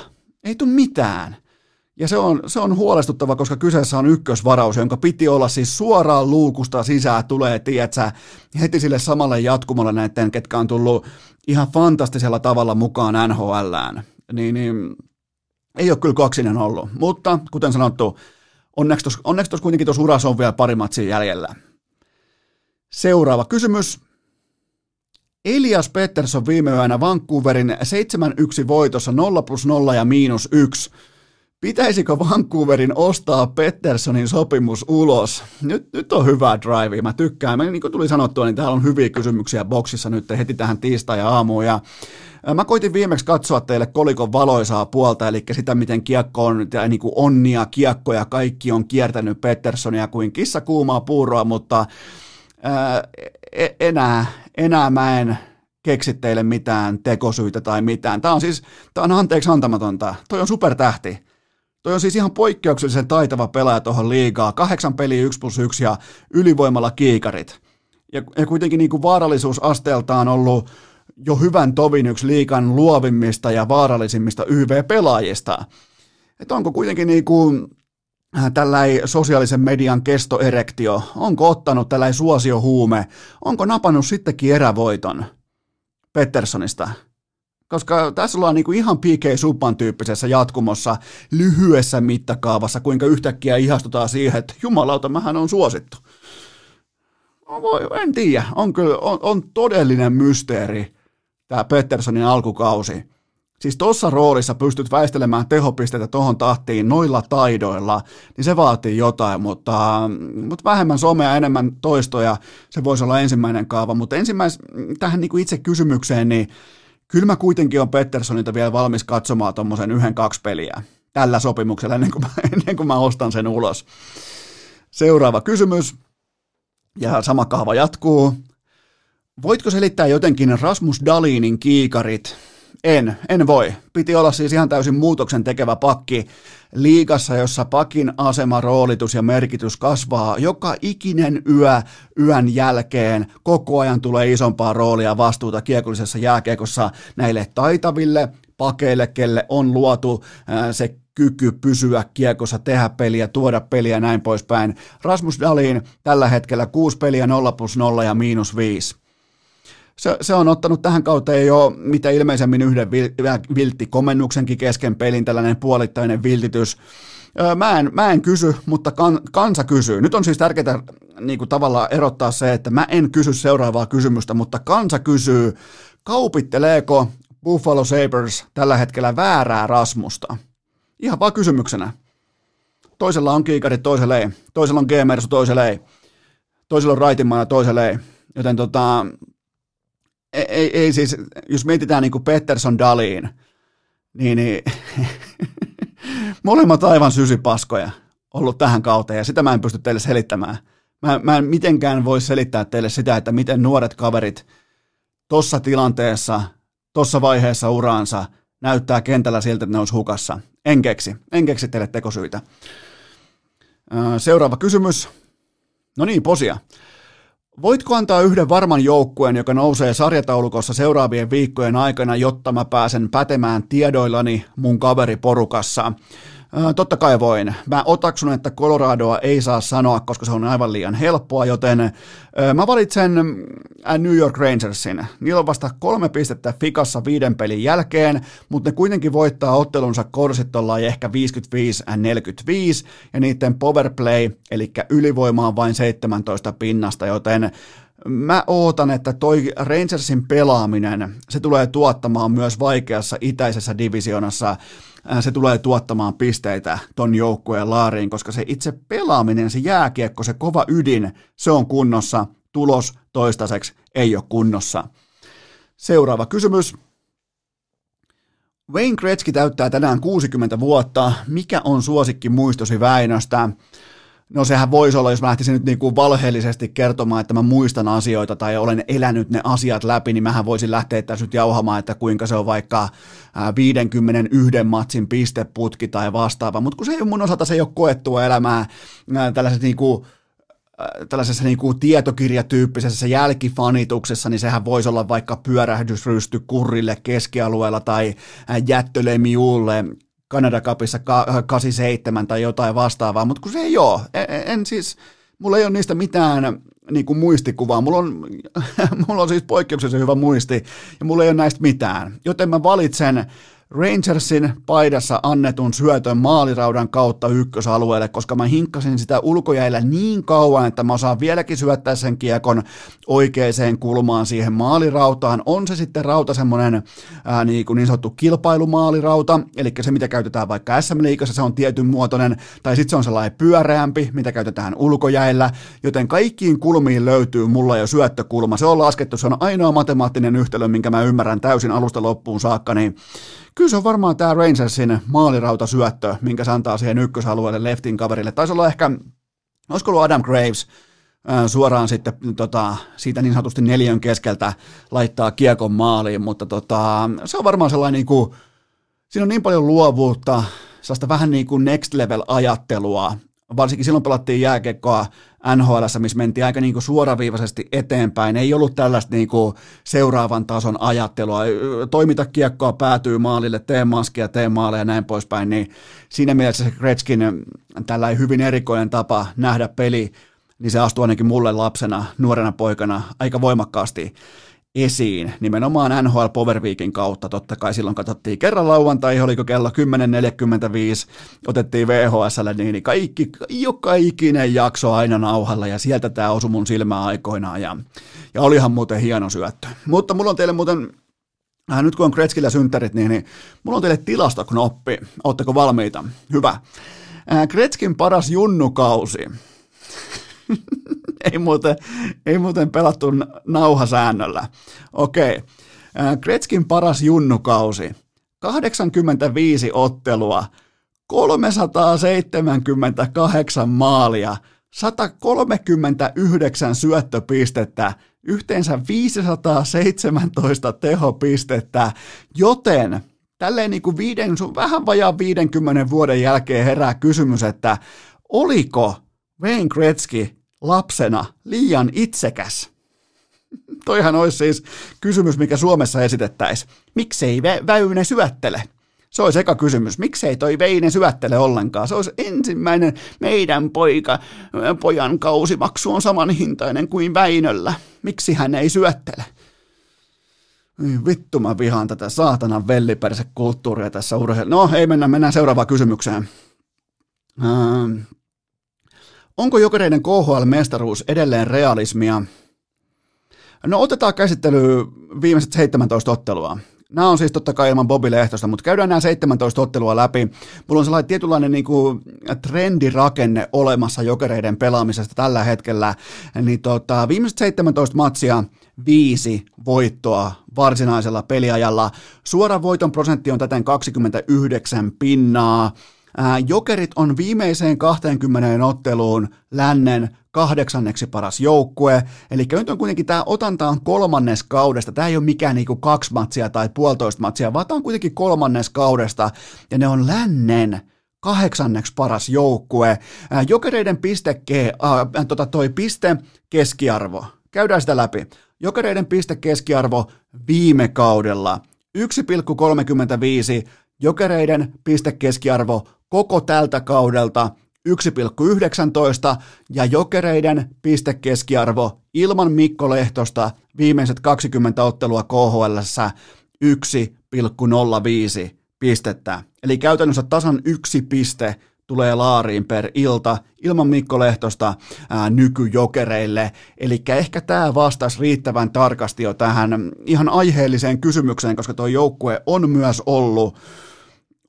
[SPEAKER 1] Ei tule mitään. Ja se on, se on huolestuttava, koska kyseessä on ykkösvaraus, jonka piti olla siis suoraan luukusta sisään tulee, tietsä, heti sille samalle jatkumolle näiden, ketkä on tullut ihan fantastisella tavalla mukaan NHLään. Niin, niin ei ole kyllä kaksinen ollut, mutta kuten sanottu, onneksi tuossa onneksi kuitenkin tuossa urassa on vielä pari matsia jäljellä. Seuraava kysymys. Elias Pettersson viime yönä Vancouverin 7-1 voitossa 0 plus 0 ja miinus 1. Pitäisikö Vancouverin ostaa Petterssonin sopimus ulos? Nyt, nyt on hyvä drive, mä tykkään. Mä, niin kuin tuli sanottua, niin täällä on hyviä kysymyksiä boksissa nyt heti tähän tiistai-aamuun. Ja Mä koitin viimeksi katsoa teille kolikon valoisaa puolta, eli sitä, miten kiekko on, niin kuin onnia, kiekko ja kaikki on kiertänyt Petterssonia kuin kissa kuumaa puuroa, mutta ää, e, enää, enää mä en keksi teille mitään tekosyitä tai mitään. Tämä on siis, tämä on anteeksi antamatonta. Toi on supertähti. Toi on siis ihan poikkeuksellisen taitava pelaaja tuohon liigaa. Kahdeksan peliä 1 plus 1 ja ylivoimalla kiikarit. Ja, ja kuitenkin niin kuin vaarallisuusasteeltaan ollut jo hyvän tovin yksi liikan luovimmista ja vaarallisimmista YV-pelaajista. Että onko kuitenkin niin kuin äh, tällainen sosiaalisen median kestoerektio, onko ottanut tällainen suosiohuume, onko napannut sittenkin erävoiton Petterssonista? Koska tässä ollaan niinku ihan PK Subban tyyppisessä jatkumossa lyhyessä mittakaavassa, kuinka yhtäkkiä ihastutaan siihen, että jumalauta, mähän on suosittu. En tiedä, on, kyllä, on, on todellinen mysteeri, tämä Petterssonin alkukausi. Siis tuossa roolissa pystyt väistelemään tehopisteitä tuohon tahtiin noilla taidoilla, niin se vaatii jotain, mutta, mutta vähemmän somea, enemmän toistoja, se voisi olla ensimmäinen kaava. Mutta ensimmäis, tähän niin kuin itse kysymykseen, niin kyllä mä kuitenkin on Petterssonilta vielä valmis katsomaan tuommoisen yhden kaksi peliä tällä sopimuksella ennen kuin, mä, ennen kuin mä ostan sen ulos. Seuraava kysymys, ja sama kaava jatkuu. Voitko selittää jotenkin Rasmus Dalinin kiikarit? En, en voi. Piti olla siis ihan täysin muutoksen tekevä pakki liigassa, jossa pakin asema, roolitus ja merkitys kasvaa joka ikinen yö yön jälkeen. Koko ajan tulee isompaa roolia vastuuta kiekollisessa jääkiekossa näille taitaville pakeille, kelle on luotu se kyky pysyä kiekossa, tehdä peliä, tuoda peliä ja näin poispäin. Rasmus Dalin tällä hetkellä 6 peliä 0 plus 0 ja miinus 5 se, se on ottanut tähän kauteen jo mitä ilmeisemmin yhden viltti komennuksenkin kesken pelin, tällainen puolittainen viltitys. Mä en, mä en kysy, mutta kan, kansa kysyy. Nyt on siis tärkeää niin kuin tavallaan erottaa se, että mä en kysy seuraavaa kysymystä, mutta kansa kysyy, kaupitteleeko Buffalo Sabres tällä hetkellä väärää Rasmusta? Ihan vaan kysymyksenä. Toisella on kiikarit, toisella ei. Toisella on G-mersu, toisella ei. Toisella on Raitinmaa ja toisella ei. Joten tota, ei, ei siis, jos mietitään niin kuin Pettersson Daliin, niin, niin molemmat aivan sysipaskoja ollut tähän kauteen, ja sitä mä en pysty teille selittämään. Mä, mä en mitenkään voi selittää teille sitä, että miten nuoret kaverit tuossa tilanteessa, tuossa vaiheessa uraansa näyttää kentällä siltä, että ne olisi hukassa. En keksi. En keksi teille tekosyitä. Seuraava kysymys. No niin, posia. Voitko antaa yhden varman joukkueen, joka nousee sarjataulukossa seuraavien viikkojen aikana, jotta mä pääsen pätemään tiedoillani mun kaveriporukassa? Totta kai voin. Mä otaksun, että Coloradoa ei saa sanoa, koska se on aivan liian helppoa, joten mä valitsen New York Rangersin. Niillä on vasta kolme pistettä fikassa viiden pelin jälkeen, mutta ne kuitenkin voittaa ottelunsa korsitolla ehkä 55-45, ja niiden powerplay, eli ylivoima on vain 17 pinnasta, joten Mä ootan, että toi Rangersin pelaaminen, se tulee tuottamaan myös vaikeassa itäisessä divisionassa se tulee tuottamaan pisteitä ton joukkueen laariin, koska se itse pelaaminen, se jääkiekko, se kova ydin, se on kunnossa, tulos toistaiseksi ei ole kunnossa. Seuraava kysymys. Wayne Gretzky täyttää tänään 60 vuotta. Mikä on suosikki muistosi Väinöstä? No sehän voisi olla, jos mä lähtisin nyt niin kuin valheellisesti kertomaan, että mä muistan asioita tai olen elänyt ne asiat läpi, niin mähän voisin lähteä tässä nyt jauhamaan, että kuinka se on vaikka 51 matsin pisteputki tai vastaava, mutta kun se ei mun osalta se ei ole koettua elämää tällaisessa niin kuin tällaisessa niin kuin tietokirjatyyppisessä jälkifanituksessa, niin sehän voisi olla vaikka pyörähdysrysty kurrille keskialueella tai jättölemiulle Canada Cupissa 87 tai jotain vastaavaa, mutta kun se ei ole. En, en siis, mulla ei ole niistä mitään niin kuin muistikuvaa. Mulla on, mulla on siis poikkeuksellisen hyvä muisti ja mulla ei ole näistä mitään. Joten mä valitsen Rangersin paidassa annetun syötön maaliraudan kautta ykkösalueelle, koska mä hinkkasin sitä ulkojäillä niin kauan, että mä osaan vieläkin syöttää sen kiekon oikeaan kulmaan siihen maalirautaan. On se sitten rauta semmoinen ää, niin, kuin niin sanottu kilpailumaalirauta, eli se mitä käytetään vaikka SM-liigassa, se on tietyn muotoinen, tai sitten se on sellainen pyöreämpi, mitä käytetään ulkojäillä, joten kaikkiin kulmiin löytyy mulla jo syöttökulma. Se on laskettu, se on ainoa matemaattinen yhtälö, minkä mä ymmärrän täysin alusta loppuun saakka, niin Kyllä se on varmaan tämä Rangersin maalirautasyöttö, minkä se antaa siihen ykkösalueelle leftin kaverille. Taisi olla ehkä, olisiko ollut Adam Graves, suoraan sitten tota, siitä niin sanotusti neljön keskeltä laittaa kiekon maaliin, mutta tota, se on varmaan sellainen niin kuin, siinä on niin paljon luovuutta, sellaista vähän niin kuin next level ajattelua, varsinkin silloin pelattiin jääkekkoa NHL, missä mentiin aika niin kuin suoraviivaisesti eteenpäin. Ei ollut tällaista niin kuin seuraavan tason ajattelua. Toimita kiekkoa, päätyy maalille, tee maskia, tee maaleja ja näin poispäin. Niin siinä mielessä se Gretzkin tällä hyvin erikoinen tapa nähdä peli, niin se astui ainakin mulle lapsena, nuorena poikana aika voimakkaasti esiin nimenomaan NHL Power Weekin kautta. Totta kai silloin katsottiin kerran lauantai, oliko kello 10.45, otettiin VHSlle, niin kaikki, joka ikinen jakso aina nauhalla ja sieltä tämä osui mun silmää aikoinaan ja, ja olihan muuten hieno syöttö. Mutta mulla on teille muuten Äh, nyt kun on Kretskillä synttärit, niin, niin mulla on teille tilastoknoppi. Oletteko valmiita? Hyvä. Äh, Kretskin paras junnukausi. ei, muuten, ei muuten pelattu nauhasäännöllä. Okei. Kretskin paras junnukausi. 85 ottelua, 378 maalia, 139 syöttöpistettä, yhteensä 517 tehopistettä, joten tälleen niin kuin viiden, vähän vajaa 50 vuoden jälkeen herää kysymys, että oliko Wayne Gretzky lapsena liian itsekäs? Toihan olisi siis kysymys, mikä Suomessa esitettäisiin. Miksei Väyne syöttele? Se olisi eka kysymys. Miksei toi Veine syöttele ollenkaan? Se olisi ensimmäinen meidän poika, pojan kausimaksu on samanhintainen kuin Väinöllä. Miksi hän ei syöttele? Vittu mä vihaan tätä saatanan kulttuuria tässä urheilussa. No ei mennä, mennään seuraavaan kysymykseen. Ähm, Onko jokereiden KHL-mestaruus edelleen realismia? No otetaan käsittely viimeiset 17 ottelua. Nämä on siis totta kai ilman Bobby Lehtosta, mutta käydään nämä 17 ottelua läpi. Mulla on sellainen tietynlainen niin kuin trendirakenne olemassa jokereiden pelaamisesta tällä hetkellä. Niin tota, viimeiset 17 matsia, viisi voittoa varsinaisella peliajalla. Suora voiton prosentti on täten 29 pinnaa. Jokerit on viimeiseen 20 otteluun lännen kahdeksanneksi paras joukkue, eli nyt on kuitenkin tämä otanta on kolmannes kaudesta, tämä ei ole mikään niinku kaksi matsia tai puolitoista matsia, vaan tämä on kuitenkin kolmannes kaudesta, ja ne on lännen kahdeksanneksi paras joukkue. Jokereiden piste, äh, tota toi piste keskiarvo, käydään sitä läpi. Jokereiden piste keskiarvo viime kaudella. 1,35, jokereiden pistekeskiarvo koko tältä kaudelta 1,19 ja jokereiden pistekeskiarvo ilman Mikko Lehtosta viimeiset 20 ottelua KHL 1,05 pistettä. Eli käytännössä tasan yksi piste tulee laariin per ilta ilman Mikko Lehtosta ää, nykyjokereille. Eli ehkä tämä vastasi riittävän tarkasti jo tähän ihan aiheelliseen kysymykseen, koska tuo joukkue on myös ollut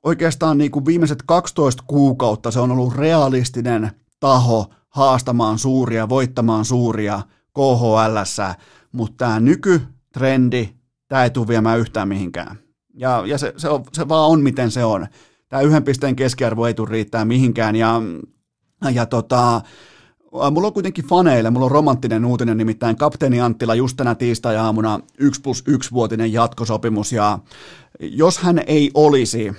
[SPEAKER 1] oikeastaan niin kuin viimeiset 12 kuukautta se on ollut realistinen taho haastamaan suuria, voittamaan suuria KHL, mutta tämä nykytrendi, tämä ei tule viemään yhtään mihinkään. Ja, ja se, se, on, se vaan on, miten se on. Tämä yhden pisteen keskiarvo ei tule riittää mihinkään, ja, ja tota, Mulla on kuitenkin faneille, mulla on romanttinen uutinen, nimittäin kapteeni Anttila just tänä tiistai-aamuna 1 plus 1 vuotinen jatkosopimus, ja jos hän ei olisi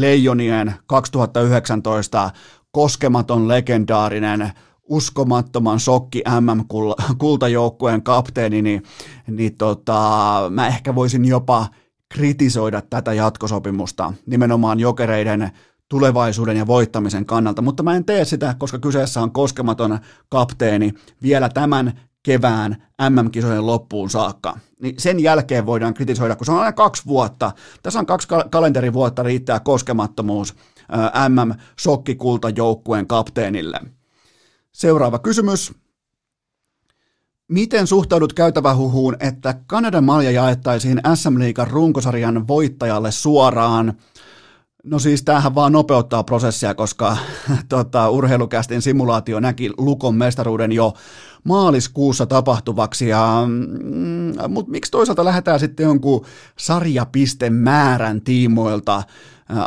[SPEAKER 1] Leijonien 2019 koskematon legendaarinen uskomattoman sokki MM-kultajoukkueen kapteeni, niin, niin tota, mä ehkä voisin jopa kritisoida tätä jatkosopimusta nimenomaan jokereiden tulevaisuuden ja voittamisen kannalta, mutta mä en tee sitä, koska kyseessä on koskematon kapteeni. Vielä tämän kevään MM-kisojen loppuun saakka. Niin sen jälkeen voidaan kritisoida, kun se on aina kaksi vuotta. Tässä on kaksi kalenterivuotta riittää koskemattomuus MM-sokkikultajoukkueen kapteenille. Seuraava kysymys. Miten suhtaudut käytävähuhuun, että Kanadan malja jaettaisiin SM-liigan runkosarjan voittajalle suoraan? No siis tämähän vaan nopeuttaa prosessia, koska tota, urheilukästin simulaatio näki Lukon mestaruuden jo maaliskuussa tapahtuvaksi, ja, mm, mutta miksi toisaalta lähdetään sitten jonkun sarjapistemäärän tiimoilta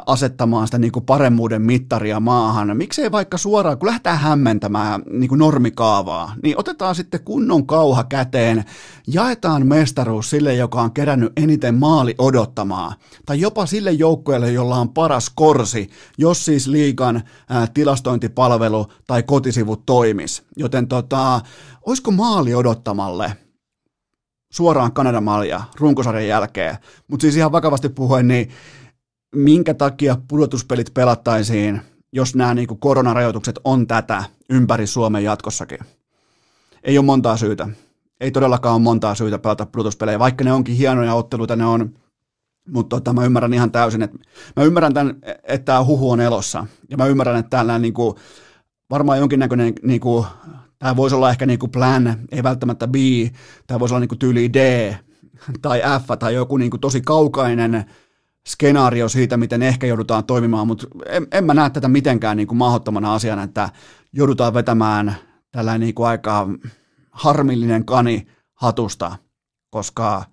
[SPEAKER 1] asettamaan sitä niin kuin paremmuuden mittaria maahan. Miksei vaikka suoraan, kun lähdetään hämmentämään niin kuin normikaavaa, niin otetaan sitten kunnon kauha käteen, jaetaan mestaruus sille, joka on kerännyt eniten maali odottamaa, tai jopa sille joukkueelle, jolla on paras korsi, jos siis liikan ää, tilastointipalvelu tai kotisivut toimis. Joten tota, olisiko maali odottamalle suoraan Kanadan malja runkosarjan jälkeen, mutta siis ihan vakavasti puhuen, niin minkä takia pudotuspelit pelattaisiin, jos nämä niin koronarajoitukset on tätä ympäri Suomen jatkossakin? Ei ole montaa syytä. Ei todellakaan ole montaa syytä pelata pudotuspelejä, vaikka ne onkin hienoja otteluita, ne on, mutta tota, mä ymmärrän ihan täysin, että mä ymmärrän tämän, että tämä huhu on elossa, ja mä ymmärrän, että täällä niin kuin, varmaan jonkinnäköinen, niin kuin, tämä voisi olla ehkä niin kuin plan, ei välttämättä B, tämä voisi olla niin kuin tyyli D tai F tai joku niin kuin tosi kaukainen skenaario siitä, miten ehkä joudutaan toimimaan, mutta en, en mä näe tätä mitenkään niin kuin mahdottomana asiana, että joudutaan vetämään tällainen niin kuin aika harmillinen kani hatusta, koska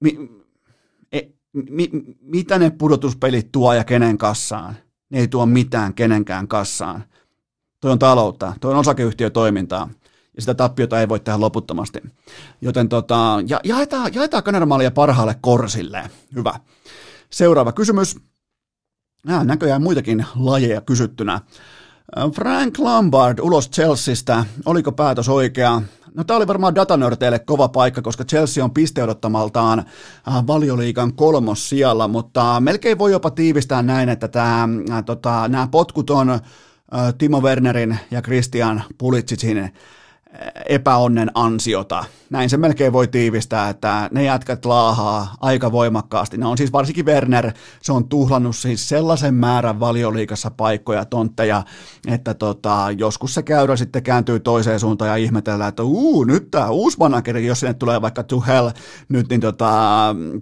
[SPEAKER 1] mi, e, mi, mitä ne pudotuspelit tuo ja kenen kassaan? Ne ei tuo mitään kenenkään kassaan. Toi on taloutta, toi on osakeyhtiötoimintaa ja sitä tappiota ei voi tehdä loputtomasti. Joten tota, ja, jaetaan, jaetaan kanermaalia parhaalle korsille. Hyvä. Seuraava kysymys. Nämä näköjään muitakin lajeja kysyttynä. Frank Lombard ulos Chelseastä. Oliko päätös oikea? No tämä oli varmaan datanörteille kova paikka, koska Chelsea on pisteodottamaltaan äh, valioliikan kolmos sijalla, mutta melkein voi jopa tiivistää näin, että tämä, äh, tota, nämä potkut on äh, Timo Wernerin ja Christian Pulitsicin epäonnen ansiota. Näin se melkein voi tiivistää, että ne jätkät laahaa aika voimakkaasti. Ne on siis varsinkin Werner, se on tuhlannut siis sellaisen määrän valioliikassa paikkoja, tontteja, että tota, joskus se käyrä sitten kääntyy toiseen suuntaan ja ihmetellään, että uu, nyt tämä uusi manageri, jos sinne tulee vaikka to hell, nyt niin tota,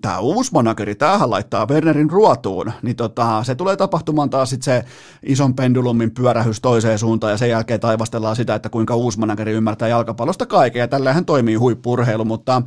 [SPEAKER 1] tämä uusi manageri, tämähän laittaa Wernerin ruotuun, niin tota, se tulee tapahtumaan taas sitten se ison pendulumin pyörähys toiseen suuntaan ja sen jälkeen taivastellaan sitä, että kuinka uusi manageri ymmärtää jalkapallosta kaiken ja tällähän toimii huippurheilu, mutta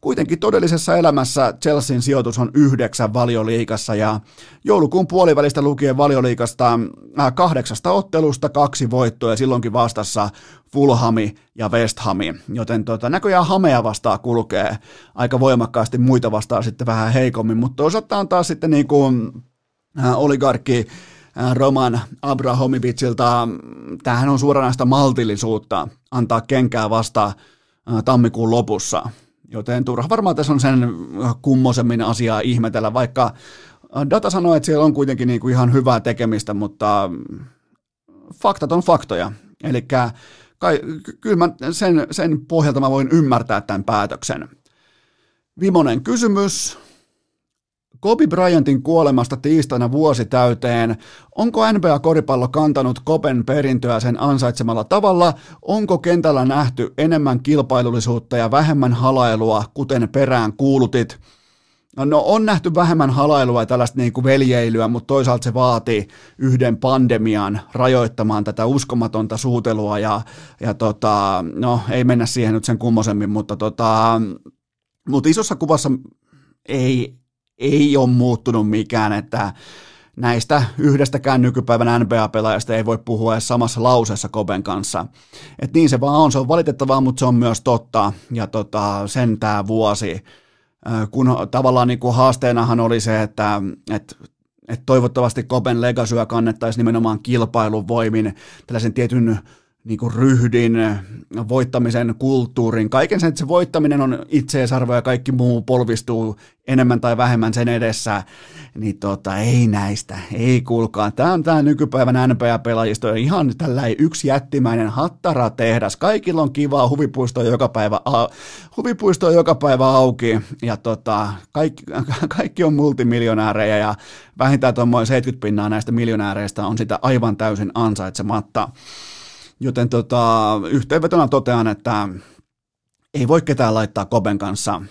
[SPEAKER 1] kuitenkin todellisessa elämässä Chelsean sijoitus on yhdeksän valioliikassa ja joulukuun puolivälistä lukien valioliikasta äh, kahdeksasta ottelusta kaksi voittoa ja silloinkin vastassa Fulhami ja West Hami, joten tota, näköjään Hamea vastaa kulkee aika voimakkaasti, muita vastaa sitten vähän heikommin, mutta toisaalta on taas sitten niin kuin äh, oligarkki Roman Abrahomovicilta, tämähän on suoranaista maltillisuutta antaa kenkää vasta tammikuun lopussa. Joten turha varmaan tässä on sen kummosemmin asiaa ihmetellä, vaikka data sanoo, että siellä on kuitenkin niin kuin ihan hyvää tekemistä, mutta faktat on faktoja. Eli kyllä mä sen, sen pohjalta mä voin ymmärtää tämän päätöksen. Viimeinen kysymys. Kobe Bryantin kuolemasta tiistaina vuosi täyteen. Onko NBA-koripallo kantanut Kopen perintöä sen ansaitsemalla tavalla? Onko kentällä nähty enemmän kilpailullisuutta ja vähemmän halailua, kuten perään kuulutit? No on nähty vähemmän halailua ja tällaista niin kuin veljeilyä, mutta toisaalta se vaatii yhden pandemian rajoittamaan tätä uskomatonta suutelua ja, ja tota, no ei mennä siihen nyt sen kummosemmin, mutta, tota, mutta isossa kuvassa ei, ei ole muuttunut mikään, että näistä yhdestäkään nykypäivän NBA-pelaajasta ei voi puhua edes samassa lauseessa Koben kanssa. Et niin se vaan on, se on valitettavaa, mutta se on myös totta, ja tota, sen tämä vuosi, kun tavallaan niin kuin haasteenahan oli se, että, että että toivottavasti Koben legasyä kannettaisiin nimenomaan kilpailun voimin, tällaisen tietyn niin kuin ryhdin, voittamisen kulttuurin, kaiken sen, että se voittaminen on itseisarvo ja kaikki muu polvistuu enemmän tai vähemmän sen edessä, niin tota, ei näistä, ei kuulkaa. Tämä on tämä nykypäivän NBA-pelaajisto, ihan tällä yksi jättimäinen hattara tehdas. Kaikilla on kivaa, huvipuisto on joka päivä, a, huvipuisto on joka päivä auki, ja tota, kaikki, kaikki on multimiljonäärejä, ja vähintään tuommoinen 70 pinnaa näistä miljonääreistä on sitä aivan täysin ansaitsematta. Joten tota, yhteenvetona totean, että ei voi ketään laittaa Koben kanssa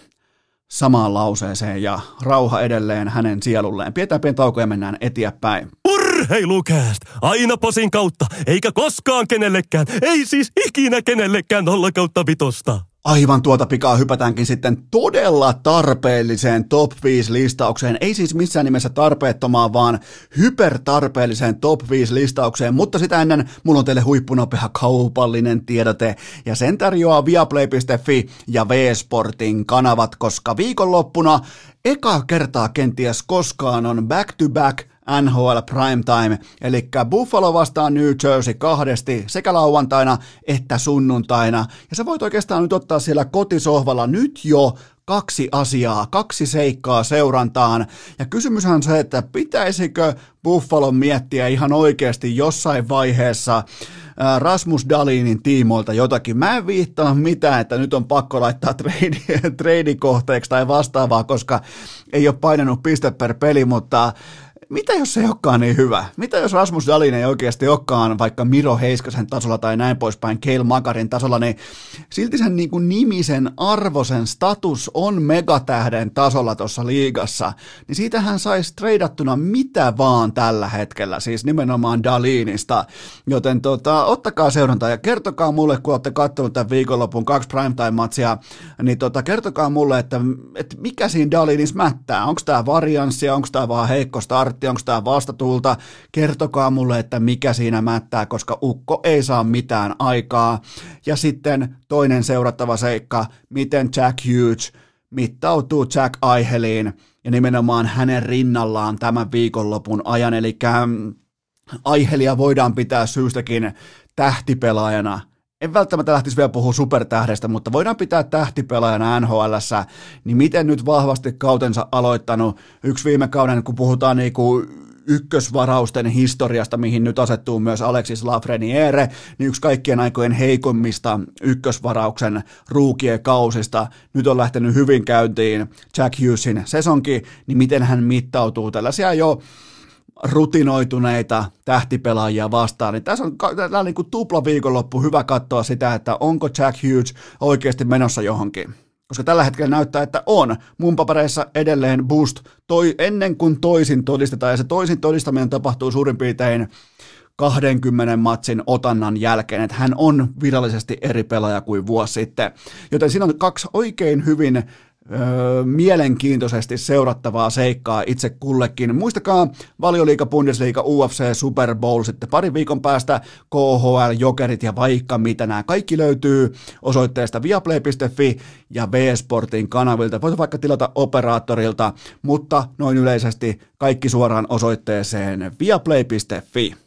[SPEAKER 1] samaan lauseeseen ja rauha edelleen hänen sielulleen. Pidetään pieni tauko ja mennään eteenpäin.
[SPEAKER 2] Urheilukääst! Aina posin kautta, eikä koskaan kenellekään, ei siis ikinä kenellekään nolla kautta vitosta.
[SPEAKER 1] Aivan tuota pikaa hypätäänkin sitten todella tarpeelliseen top 5 listaukseen. Ei siis missään nimessä tarpeettomaan, vaan hypertarpeelliseen top 5 listaukseen. Mutta sitä ennen mulla on teille huippunopea kaupallinen tiedote. Ja sen tarjoaa viaplay.fi ja V-Sportin kanavat, koska viikonloppuna eka kertaa kenties koskaan on back-to-back NHL Primetime, eli Buffalo vastaan New Jersey kahdesti sekä lauantaina että sunnuntaina. Ja sä voit oikeastaan nyt ottaa siellä kotisohvalla nyt jo kaksi asiaa, kaksi seikkaa seurantaan. Ja kysymyshän on se, että pitäisikö Buffalo miettiä ihan oikeasti jossain vaiheessa Rasmus Dalinin tiimoilta jotakin. Mä en viittaa mitään, että nyt on pakko laittaa treidikohteeksi tai vastaavaa, koska ei ole painanut piste per peli, mutta mitä jos se ei olekaan niin hyvä? Mitä jos Rasmus Dalin ei oikeasti olekaan vaikka Miro Heiskasen tasolla tai näin poispäin, Keil Makarin tasolla, niin silti sen niin kuin nimisen arvosen status on megatähden tasolla tuossa liigassa, niin siitähän saisi treidattuna mitä vaan tällä hetkellä, siis nimenomaan Dalinista. Joten tota, ottakaa seurantaa ja kertokaa mulle, kun olette katsonut tämän viikonlopun kaksi primetime-matsia, niin tota, kertokaa mulle, että, että mikä siinä Dalinissa mättää. Onko tämä varianssia, onko tämä vaan heikko start, startti, onko tämä vastatulta, kertokaa mulle, että mikä siinä mättää, koska ukko ei saa mitään aikaa. Ja sitten toinen seurattava seikka, miten Jack Hughes mittautuu Jack Aiheliin. Ja nimenomaan hänen rinnallaan tämän viikonlopun ajan, eli mm, Aihelia voidaan pitää syystäkin tähtipelaajana – en välttämättä lähtisi vielä puhua supertähdestä, mutta voidaan pitää tähtipelaajana nhl niin miten nyt vahvasti kautensa aloittanut? Yksi viime kauden, kun puhutaan niinku ykkösvarausten historiasta, mihin nyt asettuu myös Alexis Lafreniere, niin yksi kaikkien aikojen heikommista ykkösvarauksen ruukien kausista. Nyt on lähtenyt hyvin käyntiin Jack Hughesin sesonki, niin miten hän mittautuu? Tällaisia jo rutinoituneita tähtipelaajia vastaan, niin tässä on, on niin kuin tupla viikonloppu hyvä katsoa sitä, että onko Jack Hughes oikeasti menossa johonkin. Koska tällä hetkellä näyttää, että on. Mun papereissa edelleen boost toi, ennen kuin toisin todistetaan, ja se toisin todistaminen tapahtuu suurin piirtein 20 matsin otannan jälkeen, että hän on virallisesti eri pelaaja kuin vuosi sitten. Joten siinä on kaksi oikein hyvin mielenkiintoisesti seurattavaa seikkaa itse kullekin. Muistakaa Valioliiga, Bundesliga, UFC, Super Bowl, sitten parin viikon päästä KHL, Jokerit ja vaikka mitä nämä kaikki löytyy osoitteesta viaplay.fi ja V-Sportin kanavilta. Voit vaikka tilata operaattorilta, mutta noin yleisesti kaikki suoraan osoitteeseen viaplay.fi.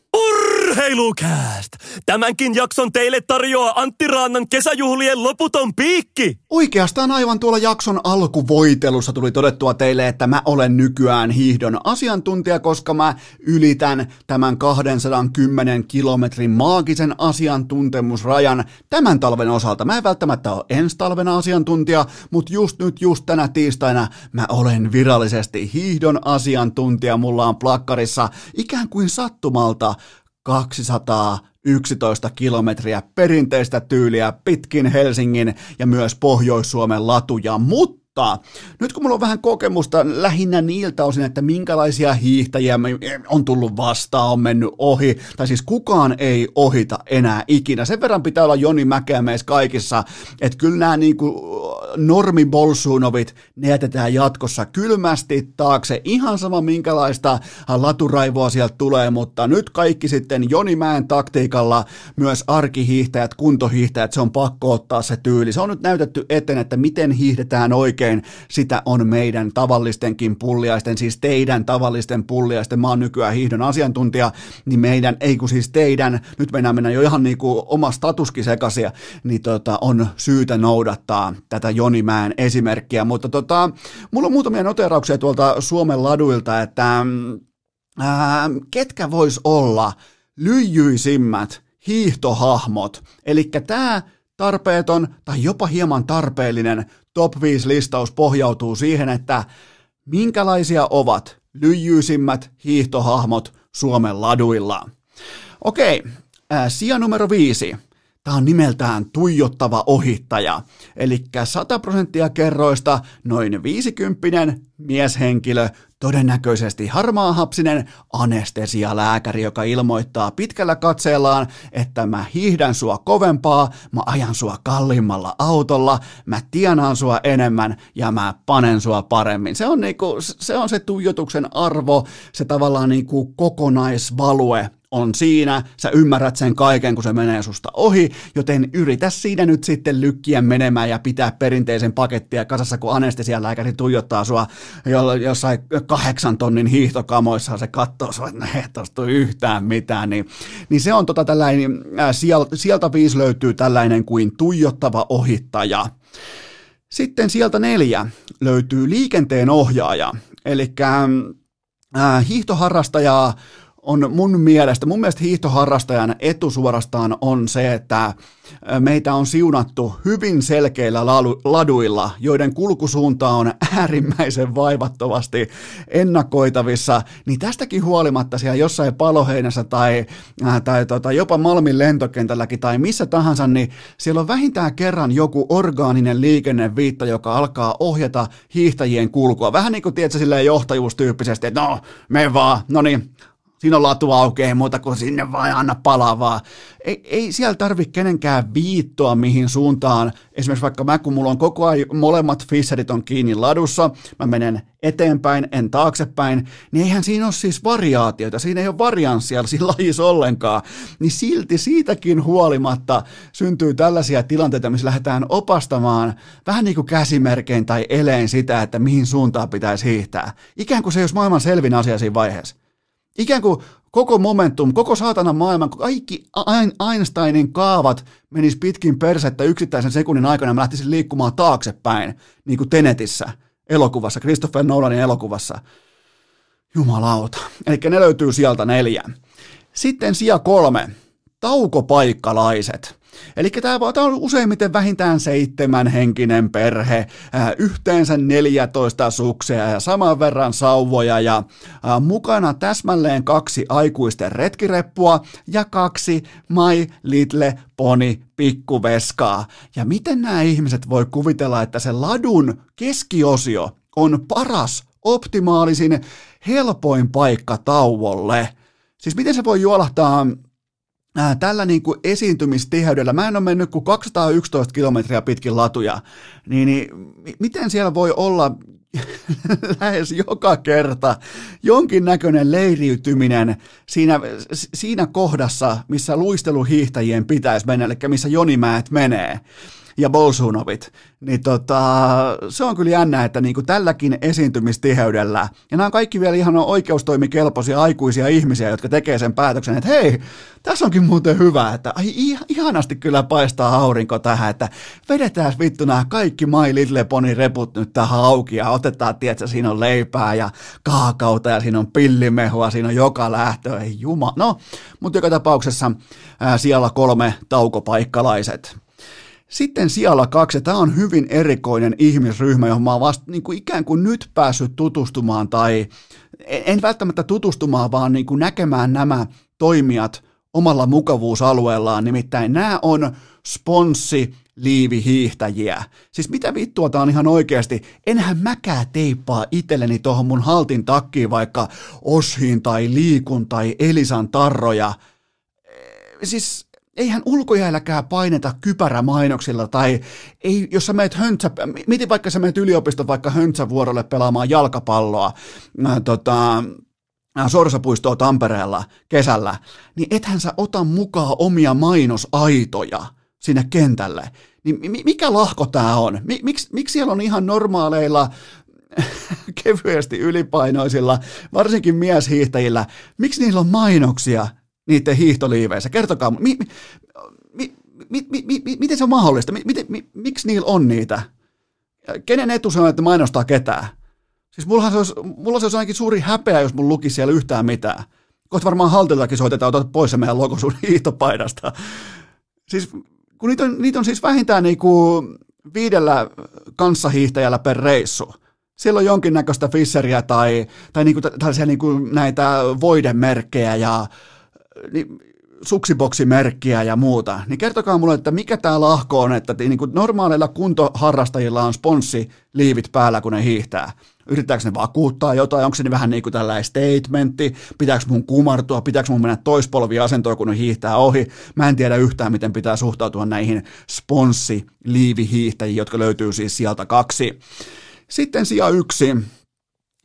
[SPEAKER 2] Urheilukääst! Tämänkin jakson teille tarjoaa Antti Raannan kesäjuhlien loputon piikki!
[SPEAKER 1] Oikeastaan aivan tuolla jakson alkuvoitelussa tuli todettua teille, että mä olen nykyään hiihdon asiantuntija, koska mä ylitän tämän 210 kilometrin maagisen asiantuntemusrajan tämän talven osalta. Mä en välttämättä ole ensi talvena asiantuntija, mutta just nyt, just tänä tiistaina mä olen virallisesti hiihdon asiantuntija. Mulla on plakkarissa ikään kuin sattumalta 211 kilometriä perinteistä tyyliä pitkin Helsingin ja myös Pohjois-Suomen latuja, mutta nyt kun mulla on vähän kokemusta lähinnä niiltä osin, että minkälaisia hiihtäjiä on tullut vastaan, on mennyt ohi, tai siis kukaan ei ohita enää ikinä. Sen verran pitää olla Joni Mäkeä meissä kaikissa, että kyllä nämä niinku normi Bolsunovit, ne jätetään jatkossa kylmästi taakse. Ihan sama minkälaista laturaivoa sieltä tulee, mutta nyt kaikki sitten Jonimäen taktiikalla, myös arkihiihtäjät, kuntohiihtäjät, se on pakko ottaa se tyyli. Se on nyt näytetty eteen, että miten hiihdetään oikein, sitä on meidän tavallistenkin pulliaisten, siis teidän tavallisten pulliaisten, mä oon nykyään hiihdon asiantuntija, niin meidän, ei kun siis teidän, nyt mennään mennä jo ihan niin kuin oma statuskin sekasia, niin tota, on syytä noudattaa tätä Jonimäen esimerkkiä, mutta tota, mulla on muutamia noterauksia tuolta Suomen laduilta, että ää, ketkä vois olla lyijyisimmät hiihtohahmot, eli tämä tarpeeton tai jopa hieman tarpeellinen top 5 listaus pohjautuu siihen, että minkälaisia ovat lyijyisimmät hiihtohahmot Suomen laduilla. Okei, ää, sija numero viisi. Tämä on nimeltään tuijottava ohittaja, eli 100 prosenttia kerroista noin 50 mieshenkilö, todennäköisesti harmaahapsinen anestesialääkäri, joka ilmoittaa pitkällä katseellaan, että mä hiihdän sua kovempaa, mä ajan sua kalliimmalla autolla, mä tienaan sua enemmän ja mä panen sua paremmin. Se on, niinku, se, on se tuijotuksen arvo, se tavallaan niinku kokonaisvalue on siinä, sä ymmärrät sen kaiken, kun se menee susta ohi, joten yritä siinä nyt sitten lykkiä menemään ja pitää perinteisen pakettia kasassa, kun anestesialääkäri tuijottaa sua jossain kahdeksan tonnin hiihtokamoissa, se katsoo sua, että ei tosta yhtään mitään, niin, niin se on tota tällainen, äh, sieltä, sieltä viisi löytyy tällainen kuin tuijottava ohittaja. Sitten sieltä neljä löytyy liikenteen ohjaaja, eli äh, hiihtoharrastajaa on mun mielestä, mun mielestä hiihtoharrastajan etu suorastaan on se, että meitä on siunattu hyvin selkeillä laduilla, joiden kulkusuunta on äärimmäisen vaivattomasti ennakoitavissa, niin tästäkin huolimatta siellä jossain paloheinässä tai, äh, tai tota, jopa Malmin lentokentälläkin tai missä tahansa, niin siellä on vähintään kerran joku orgaaninen liikenneviitta, joka alkaa ohjata hiihtäjien kulkua. Vähän niin kuin tiedätkö, johtajuustyyppisesti, että no, me vaan, no niin, siinä on latu aukeaa, muuta kuin sinne vai anna palavaa. Ei, ei siellä tarvitse kenenkään viittoa mihin suuntaan. Esimerkiksi vaikka mä, kun mulla on koko ajan molemmat fisserit on kiinni ladussa, mä menen eteenpäin, en taaksepäin, niin eihän siinä ole siis variaatioita, siinä ei ole varianssia siinä lajissa ollenkaan. Niin silti siitäkin huolimatta syntyy tällaisia tilanteita, missä lähdetään opastamaan vähän niin kuin käsimerkein tai elein sitä, että mihin suuntaan pitäisi hiihtää. Ikään kuin se ei olisi maailman selvin asia siinä vaiheessa. Ikään kuin koko momentum, koko saatana maailman, kaikki Einsteinin kaavat menis pitkin persettä yksittäisen sekunnin aikana, mä lähtisin liikkumaan taaksepäin, niin kuin Tenetissä elokuvassa, Christopher Nolanin elokuvassa. Jumalauta. Eli ne löytyy sieltä neljä. Sitten sija kolme. Taukopaikkalaiset. Eli tämä on useimmiten vähintään seitsemän henkinen perhe, yhteensä 14 suksea ja saman verran sauvoja ja mukana täsmälleen kaksi aikuisten retkireppua ja kaksi My Little Pony pikkuveskaa. Ja miten nämä ihmiset voi kuvitella, että se ladun keskiosio on paras, optimaalisin, helpoin paikka tauolle? Siis miten se voi juolahtaa Äh, tällä niin kuin esiintymistiheydellä, mä en ole mennyt kuin 211 kilometriä pitkin latuja, niin, niin miten siellä voi olla lähes joka kerta jonkinnäköinen leiriytyminen siinä, siinä kohdassa, missä luisteluhiihtäjien pitäisi mennä, eli missä Jonimäet menee ja Bolsunovit, niin tota, se on kyllä jännä, että niin kuin tälläkin esiintymistiheydellä, ja nämä on kaikki vielä ihan oikeustoimikelpoisia aikuisia ihmisiä, jotka tekee sen päätöksen, että hei, tässä onkin muuten hyvä, että ai, ihanasti kyllä paistaa aurinko tähän, että vedetään vittu nämä kaikki My Little Pony reput nyt tähän auki ja otetaan, tietsä, siinä on leipää ja kaakauta ja siinä on pillimehua, siinä on joka lähtö, ei juma. No, mutta joka tapauksessa ää, siellä kolme taukopaikkalaiset. Sitten siellä kaksi, tämä on hyvin erikoinen ihmisryhmä, johon mä oon vasta niin kuin ikään kuin nyt päässyt tutustumaan, tai en välttämättä tutustumaan, vaan niin kuin näkemään nämä toimijat omalla mukavuusalueellaan, nimittäin nämä on sponssi liivihiihtäjiä. Siis mitä vittua tää on ihan oikeasti, enhän mäkään teippaa itselleni tuohon mun haltin takkiin vaikka Oshin tai Liikun tai Elisan tarroja. Siis eihän ulkojäälläkään paineta kypärämainoksilla tai ei, jos sä meet höntsä, miten vaikka sä meet yliopiston vaikka höntsävuorolle pelaamaan jalkapalloa, äh, tota, Sorsapuistoa Tampereella kesällä, niin ethän sä ota mukaan omia mainosaitoja sinne kentälle. Niin mikä lahko tää on? Miksi, miksi siellä on ihan normaaleilla kevyesti ylipainoisilla, varsinkin mieshiihtäjillä, miksi niillä on mainoksia niiden hiihtoliiveissä? Kertokaa, mi, mi, mi, mi, mi, mi, miten se on mahdollista? Mi, mi, mi, miksi niillä on niitä? Kenen etu se on, että mainostaa ketään? Siis mulla se olisi, mulla se olisi ainakin suuri häpeä, jos mun lukisi siellä yhtään mitään. Kohta varmaan haltiltakin soitetaan, otat pois se meidän logo sun hiihtopaidasta. Siis kun niitä on, niitä on siis vähintään niinku viidellä kanssahiihtäjällä per reissu. Siellä on jonkinnäköistä Fisseriä tai, tai niinku tällaisia niinku näitä voidemerkkejä ja niin, suksiboksimerkkiä ja muuta, niin kertokaa mulle, että mikä tämä lahko on, että niin kuin normaaleilla kuntoharrastajilla on sponssiliivit päällä, kun ne hiihtää. Yrittääkö ne vakuuttaa jotain, onko se niin vähän niin kuin tällainen statementti, pitääkö mun kumartua, pitääkö mun mennä toispolviasentoon, kun ne hiihtää ohi. Mä en tiedä yhtään, miten pitää suhtautua näihin sponssiliivihiihtäjiin, jotka löytyy siis sieltä kaksi. Sitten sija yksi,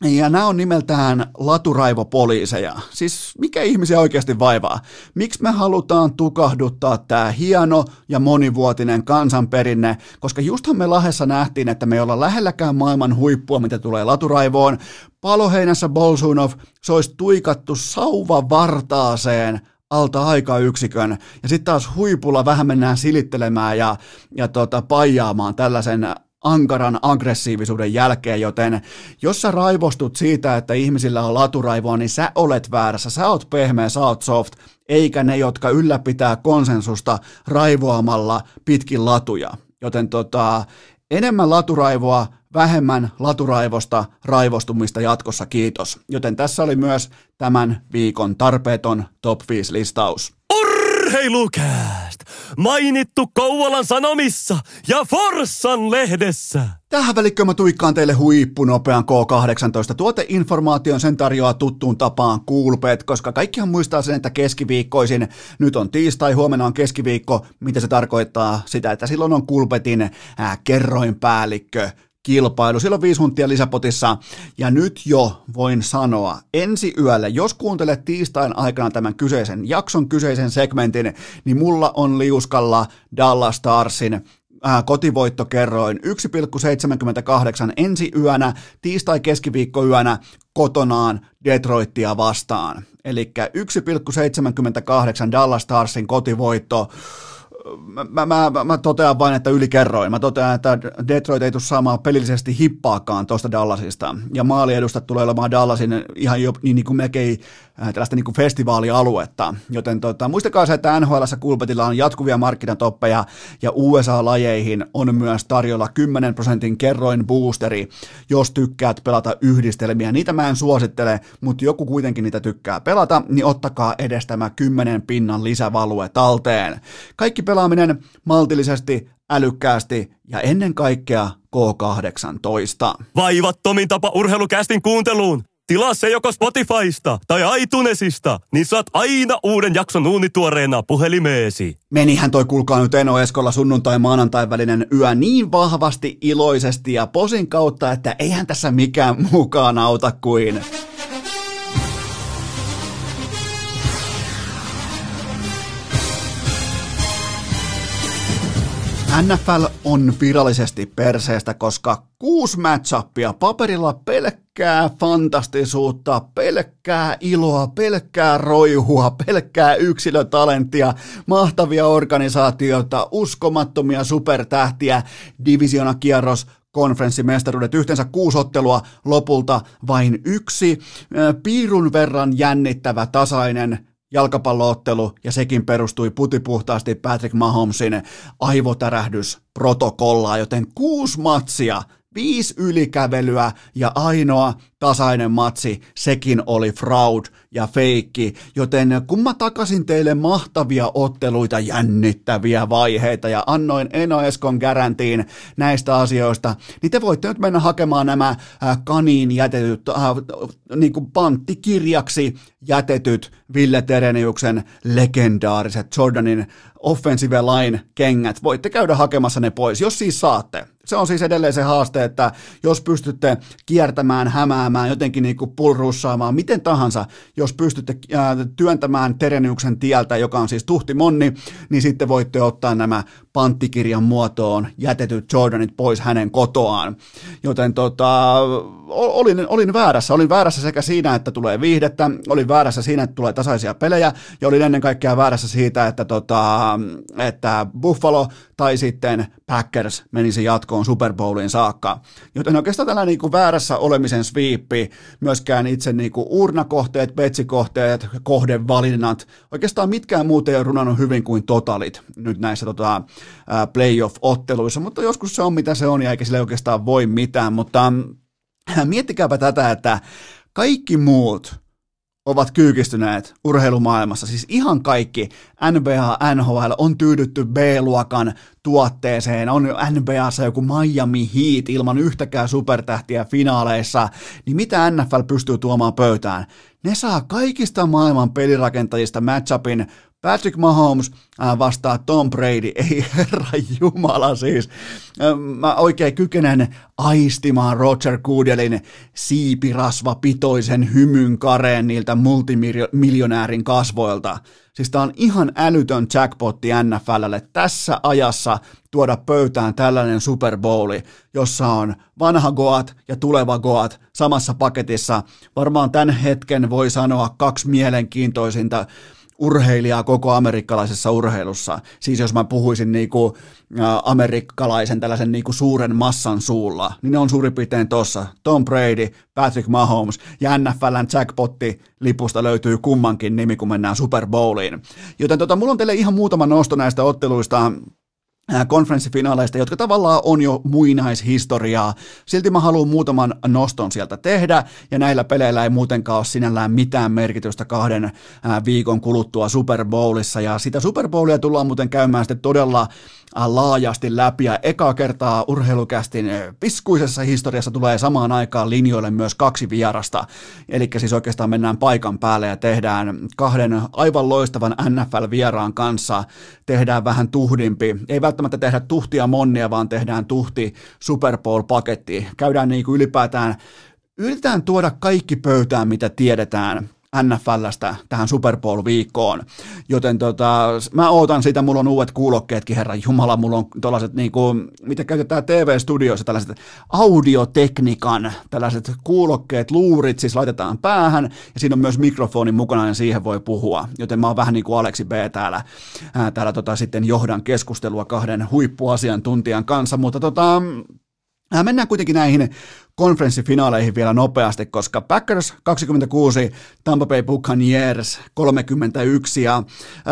[SPEAKER 1] ja nämä on nimeltään laturaivopoliiseja. Siis mikä ihmisiä oikeasti vaivaa? Miksi me halutaan tukahduttaa tämä hieno ja monivuotinen kansanperinne? Koska justhan me Lahessa nähtiin, että me ei olla lähelläkään maailman huippua, mitä tulee laturaivoon. Paloheinässä Bolsunov, se olisi tuikattu sauva vartaaseen alta aikayksikön, ja sitten taas huipulla vähän mennään silittelemään ja, ja tota, paijaamaan tällaisen ankaran aggressiivisuuden jälkeen, joten jos sä raivostut siitä, että ihmisillä on laturaivoa, niin sä olet väärässä, sä oot pehmeä, sä oot soft, eikä ne, jotka ylläpitää konsensusta raivoamalla pitkin latuja. Joten tota, enemmän laturaivoa, vähemmän laturaivosta, raivostumista jatkossa, kiitos. Joten tässä oli myös tämän viikon tarpeeton top 5 listaus.
[SPEAKER 2] Urheilukääst! Mainittu Kouvolan Sanomissa ja Forssan lehdessä.
[SPEAKER 1] Tähän välikköön mä tuikkaan teille huippunopean K18 tuoteinformaation, sen tarjoaa tuttuun tapaan kuulpeet, koska kaikkihan muistaa sen, että keskiviikkoisin, nyt on tiistai, huomenna on keskiviikko, mitä se tarkoittaa? Sitä, että silloin on kulpetin ää, kerroinpäällikkö kilpailu. Siellä on viisi huntia lisäpotissa ja nyt jo voin sanoa ensi yölle, jos kuuntelet tiistain aikana tämän kyseisen jakson, kyseisen segmentin, niin mulla on liuskalla Dallas Starsin äh, kotivoittokerroin 1,78 ensi yönä, tiistai-keskiviikkoyönä kotonaan Detroittia vastaan. Eli 1,78 Dallas Starsin kotivoitto mä, mä, mä, mä totean vain, että ylikerroin. Mä totean, että Detroit ei tule saamaan pelillisesti hippaakaan tuosta Dallasista. Ja maaliedustat tulee olemaan Dallasin ihan jo niin, niin kuin melkein äh, tällaista niin kuin festivaalialuetta. Joten tota, muistakaa se, että NHL Kulpetilla on jatkuvia markkinatoppeja ja USA-lajeihin on myös tarjolla 10 prosentin kerroin boosteri, jos tykkäät pelata yhdistelmiä. Niitä mä en suosittele, mutta joku kuitenkin niitä tykkää pelata, niin ottakaa edes tämä 10 pinnan lisävalue talteen. Kaikki pelaaminen maltillisesti, älykkäästi ja ennen kaikkea K18.
[SPEAKER 2] Vaivattomin tapa urheilukästin kuunteluun. Tilaa se joko Spotifysta tai iTunesista, niin saat aina uuden jakson uunituoreena puhelimeesi.
[SPEAKER 1] Menihän toi kuulkaa nyt Eno Eskolla sunnuntai maanantai välinen yö niin vahvasti iloisesti ja posin kautta, että eihän tässä mikään mukaan auta kuin... NFL on virallisesti perseestä, koska kuusi matchappia paperilla pelkkää fantastisuutta, pelkkää iloa, pelkkää roihua, pelkkää yksilötalenttia, mahtavia organisaatioita, uskomattomia supertähtiä, divisionakierros, konferenssimestaruudet, yhteensä kuusi ottelua, lopulta vain yksi, piirun verran jännittävä tasainen jalkapalloottelu, ja sekin perustui putipuhtaasti Patrick Mahomesin aivotärähdysprotokollaan, joten kuusi matsia, viisi ylikävelyä ja ainoa tasainen matsi, sekin oli fraud, ja feikki, joten kun mä takasin teille mahtavia otteluita, jännittäviä vaiheita ja annoin Eno Eskon garantiin näistä asioista, niin te voitte nyt mennä hakemaan nämä äh, kaniin jätetyt, äh, niin kuin panttikirjaksi jätetyt Ville Tereniuksen legendaariset Jordanin offensive line kengät. Voitte käydä hakemassa ne pois, jos siis saatte. Se on siis edelleen se haaste, että jos pystytte kiertämään, hämäämään, jotenkin niin kuin pulrussaamaan, miten tahansa, jos pystytte työntämään Tereniuksen tieltä, joka on siis tuhti monni, niin sitten voitte ottaa nämä panttikirjan muotoon jätetyt Jordanit pois hänen kotoaan. Joten tota, olin, olin väärässä. Olin väärässä sekä siinä, että tulee viihdettä, olin väärässä siinä, että tulee tasaisia pelejä, ja olin ennen kaikkea väärässä siitä, että, tota, että Buffalo tai sitten Packers menisi jatkoon Super Bowliin saakka. Joten oikeastaan tällainen niin kuin väärässä olemisen sviippi, myöskään itse niin kuin urnakohteet, betsikohteet, kohdevalinnat, oikeastaan mitkään muut ei ole runannut hyvin kuin totalit nyt näissä tota, playoff-otteluissa, mutta joskus se on mitä se on ja eikä sille oikeastaan voi mitään, mutta miettikääpä tätä, että kaikki muut ovat kyykistyneet urheilumaailmassa, siis ihan kaikki NBA, NHL on tyydytty B-luokan tuotteeseen, on NBAssa joku Miami Heat ilman yhtäkään supertähtiä finaaleissa, niin mitä NFL pystyy tuomaan pöytään? Ne saa kaikista maailman pelirakentajista matchupin Patrick Mahomes äh, vastaa Tom Brady, ei herra jumala siis. Mä oikein kykenen aistimaan Roger Goodelin siipirasva pitoisen hymyn kareen niiltä multimiljonäärin kasvoilta. Siis tää on ihan älytön jackpotti NFLlle tässä ajassa tuoda pöytään tällainen Super Bowli, jossa on vanha Goat ja tuleva Goat samassa paketissa. Varmaan tämän hetken voi sanoa kaksi mielenkiintoisinta urheilijaa koko amerikkalaisessa urheilussa. Siis jos mä puhuisin niinku, ä, amerikkalaisen tällaisen niinku suuren massan suulla, niin ne on suurin piirtein tossa. Tom Brady, Patrick Mahomes ja NFLn jackpotti lipusta löytyy kummankin nimi, kun mennään Super Bowliin. Joten tota, mulla on teille ihan muutama nosto näistä otteluista konferenssifinaaleista, jotka tavallaan on jo muinaishistoriaa. Silti mä haluan muutaman noston sieltä tehdä, ja näillä peleillä ei muutenkaan ole sinällään mitään merkitystä kahden viikon kuluttua Super Bowlissa, ja sitä Super Bowlia tullaan muuten käymään sitten todella laajasti läpi ja eka kertaa urheilukästin piskuisessa historiassa tulee samaan aikaan linjoille myös kaksi vierasta. Eli siis oikeastaan mennään paikan päälle ja tehdään kahden aivan loistavan NFL-vieraan kanssa, tehdään vähän tuhdimpi. Ei välttämättä tehdä tuhtia monnia, vaan tehdään tuhti Super Bowl-paketti. Käydään niin kuin ylipäätään yritetään tuoda kaikki pöytään, mitä tiedetään NFLstä tähän Super Bowl-viikkoon. Joten tota, mä ootan sitä, mulla on uudet kuulokkeetkin, herra Jumala, mulla on tällaiset, niin kuin, mitä käytetään TV-studioissa, tällaiset audioteknikan, tällaiset kuulokkeet, luurit, siis laitetaan päähän, ja siinä on myös mikrofoni mukana, ja siihen voi puhua. Joten mä oon vähän niin kuin Aleksi B. täällä, ää, täällä tota, sitten johdan keskustelua kahden huippuasiantuntijan kanssa, mutta tota, Mennään kuitenkin näihin konferenssifinaaleihin vielä nopeasti, koska Packers 26, Tampa Bay Buccaneers 31 ja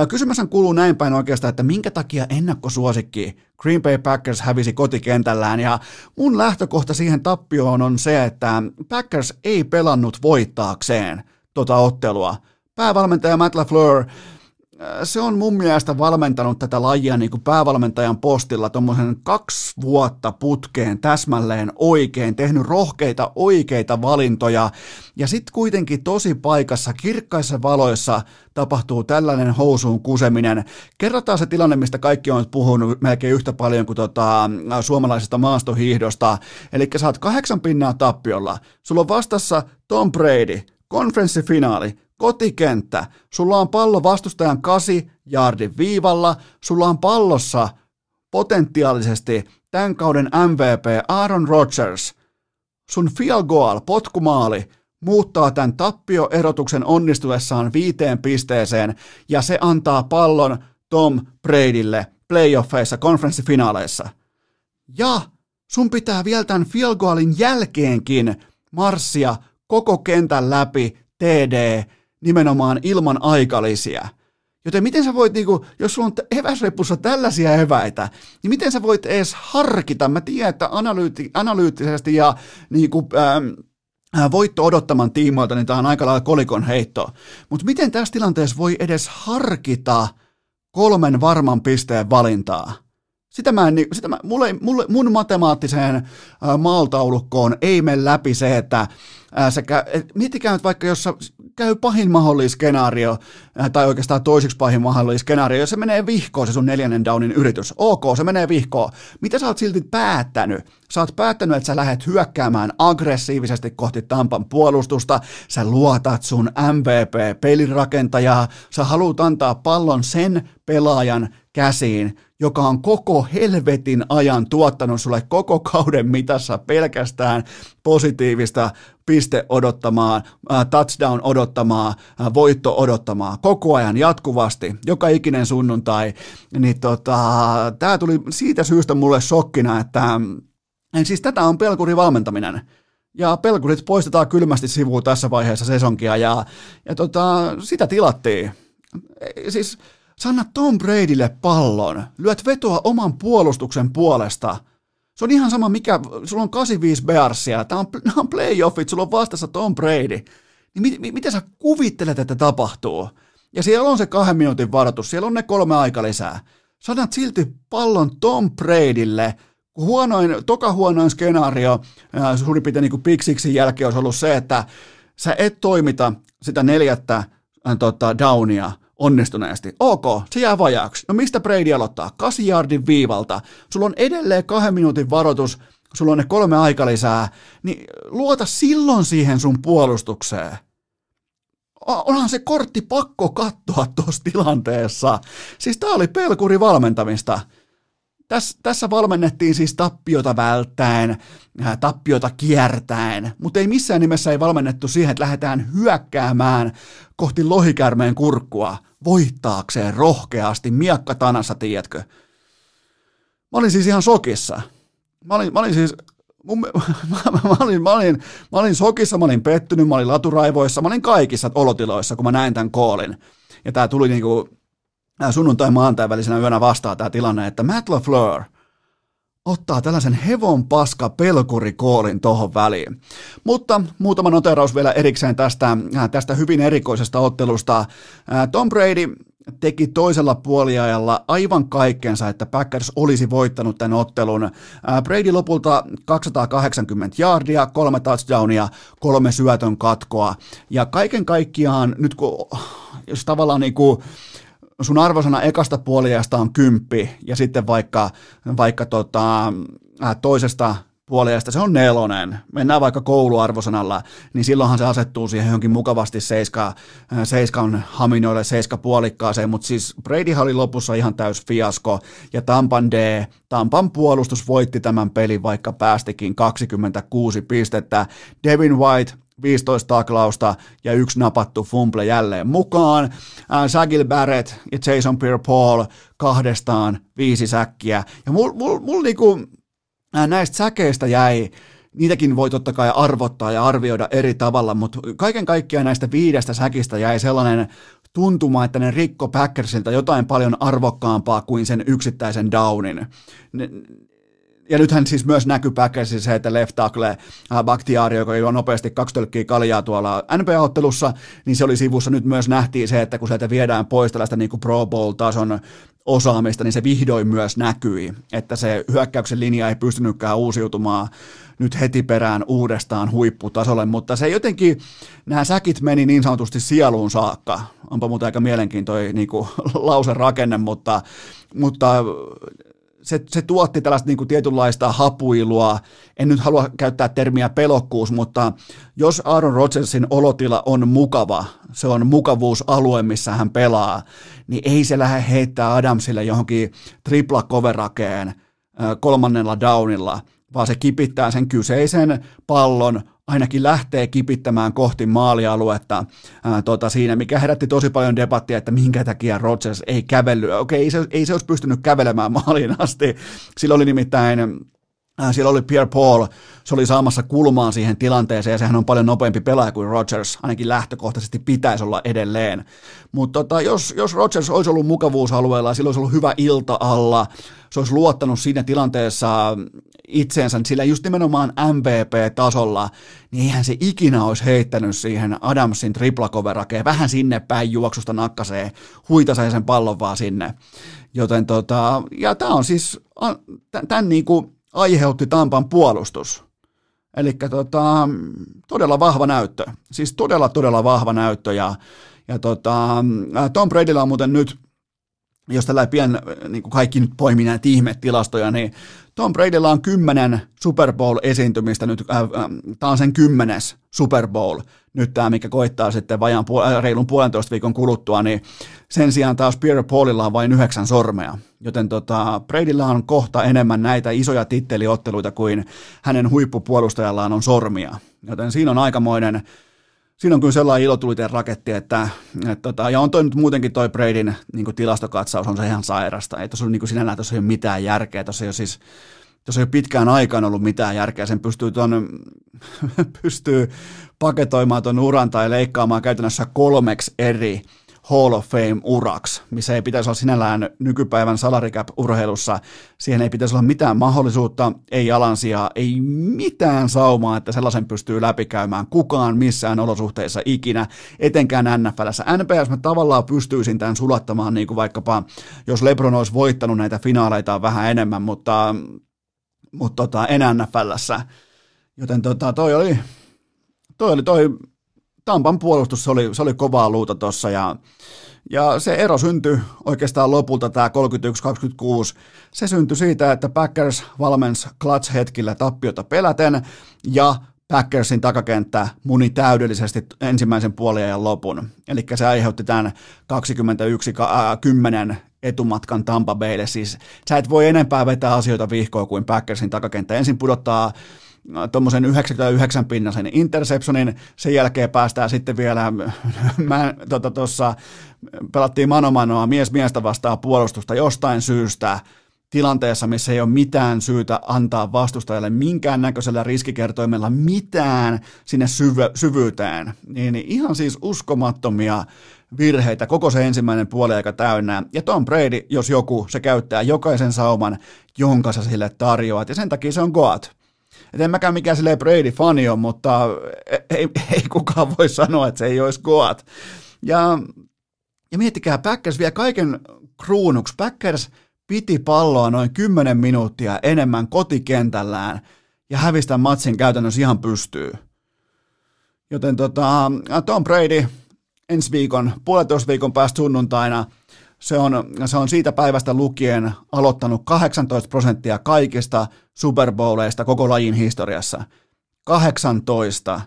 [SPEAKER 1] kysymys kuuluu näin päin oikeastaan, että minkä takia ennakkosuosikki Green Bay Packers hävisi kotikentällään ja mun lähtökohta siihen tappioon on se, että Packers ei pelannut voittaakseen tota ottelua. Päävalmentaja Matt LaFleur se on mun mielestä valmentanut tätä lajia niin kuin päävalmentajan postilla tuommoisen kaksi vuotta putkeen täsmälleen oikein, tehnyt rohkeita oikeita valintoja ja sitten kuitenkin tosi paikassa, kirkkaissa valoissa tapahtuu tällainen housuun kuseminen. Kerrotaan se tilanne, mistä kaikki on puhunut melkein yhtä paljon kuin tota, suomalaisesta maastohiihdosta. Eli sä oot kahdeksan pinnaa tappiolla. Sulla on vastassa Tom Brady, konferenssifinaali, kotikenttä, sulla on pallo vastustajan kasi jardin viivalla, sulla on pallossa potentiaalisesti tämän kauden MVP Aaron Rodgers, sun field goal, potkumaali, muuttaa tämän tappioerotuksen onnistuessaan viiteen pisteeseen ja se antaa pallon Tom Bradylle playoffeissa, konferenssifinaaleissa. Ja sun pitää vielä tämän field goalin jälkeenkin marssia koko kentän läpi TD nimenomaan ilman aikalisia. Joten miten sä voit, niinku, jos sulla on eväsreppussa tällaisia eväitä, niin miten sä voit edes harkita? Mä tiedän, että analyytti, analyyttisesti ja niinku, ähm, voitto odottaman tiimoilta, niin tämä on aika lailla kolikon heitto. Mutta miten tässä tilanteessa voi edes harkita kolmen varman pisteen valintaa? Sitä mä en, sitä mä, mulle, mulle, mun matemaattiseen maaltaulukkoon ei mene läpi se, että käy, et, miettikää nyt vaikka, jos käy pahin mahdollinen skenaario, tai oikeastaan toiseksi pahin mahdollinen skenaario, jos se menee vihkoon se sun neljännen downin yritys. Ok, se menee vihkoon. Mitä sä oot silti päättänyt? Sä oot päättänyt, että sä lähdet hyökkäämään aggressiivisesti kohti Tampan puolustusta, sä luotat sun MVP-pelirakentajaa, sä haluat antaa pallon sen pelaajan käsiin, joka on koko helvetin ajan tuottanut sulle koko kauden mitassa pelkästään positiivista piste odottamaa, äh, touchdown odottamaa, äh, voitto odottamaa, koko ajan jatkuvasti, joka ikinen sunnuntai, niin tota, tämä tuli siitä syystä mulle shokkina, että siis tätä on pelkuri valmentaminen. Ja pelkurit poistetaan kylmästi sivuun tässä vaiheessa sesonkia ja, ja tota, sitä tilattiin. Siis Sä annat Tom Bradylle pallon, lyöt vetoa oman puolustuksen puolesta. Se on ihan sama mikä, sulla on 85 Bearsia, tämä on, on playoffit, sulla on vastassa Tom Brady. Niin mit, mit, miten sä kuvittelet, että tapahtuu? Ja siellä on se kahden minuutin varoitus, siellä on ne kolme aika lisää. Sä annat silti pallon Tom Bradylle, huonoin, toka huonoin skenaario suurin piirtein niin piksiksi jälkeen olisi ollut se, että sä et toimita sitä neljättä äh, tota, downia, onnistuneesti. Ok, se jää vajaaksi. No mistä Brady aloittaa? 8 yardin viivalta. Sulla on edelleen kahden minuutin varoitus, sulla on ne kolme aikalisää, niin luota silloin siihen sun puolustukseen. Onhan se kortti pakko katsoa tuossa tilanteessa. Siis tää oli pelkuri valmentamista. Tässä, valmennettiin siis tappiota välttäen, äh, tappiota kiertäen, mutta ei missään nimessä ei valmennettu siihen, että lähdetään hyökkäämään kohti lohikärmeen kurkkua voittaakseen rohkeasti miakka tanassa, tiedätkö? Mä olin siis ihan sokissa. Mä olin, mä olin siis, mun, mä, mä, olin, mä, olin, mä olin sokissa, mä olin pettynyt, mä olin laturaivoissa, mä olin kaikissa olotiloissa, kun mä näin tämän koolin. Ja tää tuli niinku sunnuntai maantai välisenä yönä vastaan tämä tilanne, että Matt LaFleur ottaa tällaisen hevon paska pelkurikoolin tohon väliin. Mutta muutama noteraus vielä erikseen tästä, tästä hyvin erikoisesta ottelusta. Tom Brady teki toisella puoliajalla aivan kaikkensa, että Packers olisi voittanut tämän ottelun. Brady lopulta 280 yardia, kolme touchdownia, kolme syötön katkoa. Ja kaiken kaikkiaan nyt kun, jos tavallaan niin kuin, sun arvosana ekasta puoliajasta on kymppi ja sitten vaikka, vaikka tota, äh, toisesta puoliajasta se on nelonen, mennään vaikka kouluarvosanalla, niin silloinhan se asettuu siihen johonkin mukavasti seiska, äh, seiskan haminoille, seiska puolikkaaseen, mutta siis Brady oli lopussa ihan täys fiasko, ja Tampan D, Tampan puolustus voitti tämän pelin, vaikka päästikin 26 pistettä. Devin White 15 taklausta ja yksi napattu fumble jälleen mukaan. Äh, Sagil Barrett ja Jason Pierre-Paul kahdestaan viisi säkkiä. Ja mulla mul, mul niinku, äh, näistä säkeistä jäi, niitäkin voi totta kai arvottaa ja arvioida eri tavalla, mutta kaiken kaikkiaan näistä viidestä säkistä jäi sellainen tuntuma, että ne rikko Packersilta jotain paljon arvokkaampaa kuin sen yksittäisen downin. Ne, ja nythän siis myös näkyy Packersin se, että left tackle äh, Bakhtiari, joka juo nopeasti kaksi tölkkiä kaljaa tuolla NBA-ottelussa, niin se oli sivussa. Nyt myös nähtiin se, että kun sieltä viedään pois tällaista niin kuin Pro Bowl-tason osaamista, niin se vihdoin myös näkyi, että se hyökkäyksen linja ei pystynytkään uusiutumaan nyt heti perään uudestaan huipputasolle, mutta se jotenkin, nämä säkit meni niin sanotusti sieluun saakka. Onpa muuten aika mielenkiintoinen niin kuin, rakenne, mutta, mutta se, se tuotti tällaista niin kuin tietynlaista hapuilua. En nyt halua käyttää termiä pelokkuus, mutta jos Aaron Rodgersin olotila on mukava, se on mukavuusalue, missä hän pelaa, niin ei se lähde heittää Adamsille johonkin tripla coverakeen kolmannella downilla, vaan se kipittää sen kyseisen pallon ainakin lähtee kipittämään kohti maalialuetta ää, tota, siinä, mikä herätti tosi paljon debattia, että minkä takia Rodgers ei kävellyt. Okei, ei se, ei se olisi pystynyt kävelemään maaliin asti. Sillä oli nimittäin siellä oli Pierre Paul, se oli saamassa kulmaan siihen tilanteeseen ja sehän on paljon nopeampi pelaaja kuin Rodgers, ainakin lähtökohtaisesti pitäisi olla edelleen. Mutta tota, jos, jos Rodgers olisi ollut mukavuusalueella, sillä olisi ollut hyvä ilta alla, se olisi luottanut siinä tilanteessa itseensä, sillä just nimenomaan MVP-tasolla, niin eihän se ikinä olisi heittänyt siihen Adamsin triplakoverakeen, vähän sinne päin juoksusta nakkaseen, huitasee sen pallon vaan sinne. Joten tota, ja tämä on siis, tämän niinku aiheutti Tampan puolustus. Eli tota, todella vahva näyttö, siis todella todella vahva näyttö ja, ja tota, Tom Bradylla on muuten nyt jos tällä pien, niin kuin kaikki nyt poimii näitä ihmetilastoja, niin Tom Bradylla on kymmenen Super Bowl-esiintymistä nyt, äh, äh, tämä on sen kymmenes Super Bowl, nyt tämä, mikä koittaa sitten vajaan puol- äh, reilun puolentoista viikon kuluttua, niin sen sijaan taas Pierre Paulilla on vain yhdeksän sormea, joten tota, Bradylla on kohta enemmän näitä isoja titteliotteluita kuin hänen huippupuolustajallaan on sormia, joten siinä on aikamoinen siinä on kyllä sellainen ilotuliten raketti, että, että tota, ja on toi nyt muutenkin toi Bradyn niin tilastokatsaus on se ihan sairasta, ei tuossa niin sinällään tuossa ei ole mitään järkeä, tuossa ei ole siis tuossa ei ole pitkään aikaan ollut mitään järkeä, sen pystyy, ton, pystyy paketoimaan tuon uran tai leikkaamaan käytännössä kolmeksi eri Hall of Fame-uraksi, missä ei pitäisi olla sinällään nykypäivän salaricap-urheilussa. Siihen ei pitäisi olla mitään mahdollisuutta, ei alansia, ei mitään saumaa, että sellaisen pystyy läpikäymään kukaan missään olosuhteissa ikinä, etenkään NFLssä. NPS mä tavallaan pystyisin tämän sulattamaan, niin kuin vaikkapa jos LeBron olisi voittanut näitä finaaleita vähän enemmän, mutta, mutta tota, en NFLssä. Joten tota, toi oli, toi oli toi Tampan puolustus, se oli, se oli kovaa luuta tuossa ja, ja se ero syntyi oikeastaan lopulta tämä 31-26. Se syntyi siitä, että Packers valmens clutch-hetkillä tappiota peläten ja Packersin takakenttä muni täydellisesti ensimmäisen puoliajan lopun. Eli se aiheutti tämän 21-10 etumatkan Tampa Baylle. Siis sä et voi enempää vetää asioita vihkoon kuin Packersin takakenttä. Ensin pudottaa tuommoisen 99 pinnasen interceptionin, sen jälkeen päästään sitten vielä, mä tota, tuossa pelattiin manomanoa mies miestä vastaan puolustusta jostain syystä, tilanteessa, missä ei ole mitään syytä antaa vastustajalle minkään näköisellä riskikertoimella mitään sinne syv- syvyyteen, niin ihan siis uskomattomia virheitä, koko se ensimmäinen puoli aika täynnä. Ja Tom Brady, jos joku, se käyttää jokaisen sauman, jonka sä sille tarjoat, ja sen takia se on Goat. Et en mäkään mikään silleen Brady-fani on, mutta ei, ei kukaan voi sanoa, että se ei olisi Goat. Ja, ja miettikää, Packers vie kaiken kruunuksi. Packers piti palloa noin 10 minuuttia enemmän kotikentällään ja hävistä matsin käytännössä ihan pystyy. Joten tota, Tom Brady ensi viikon, puolentoista viikon päästä sunnuntaina – se on, se on siitä päivästä lukien aloittanut 18 prosenttia kaikista Super Bowleista koko lajin historiassa. 18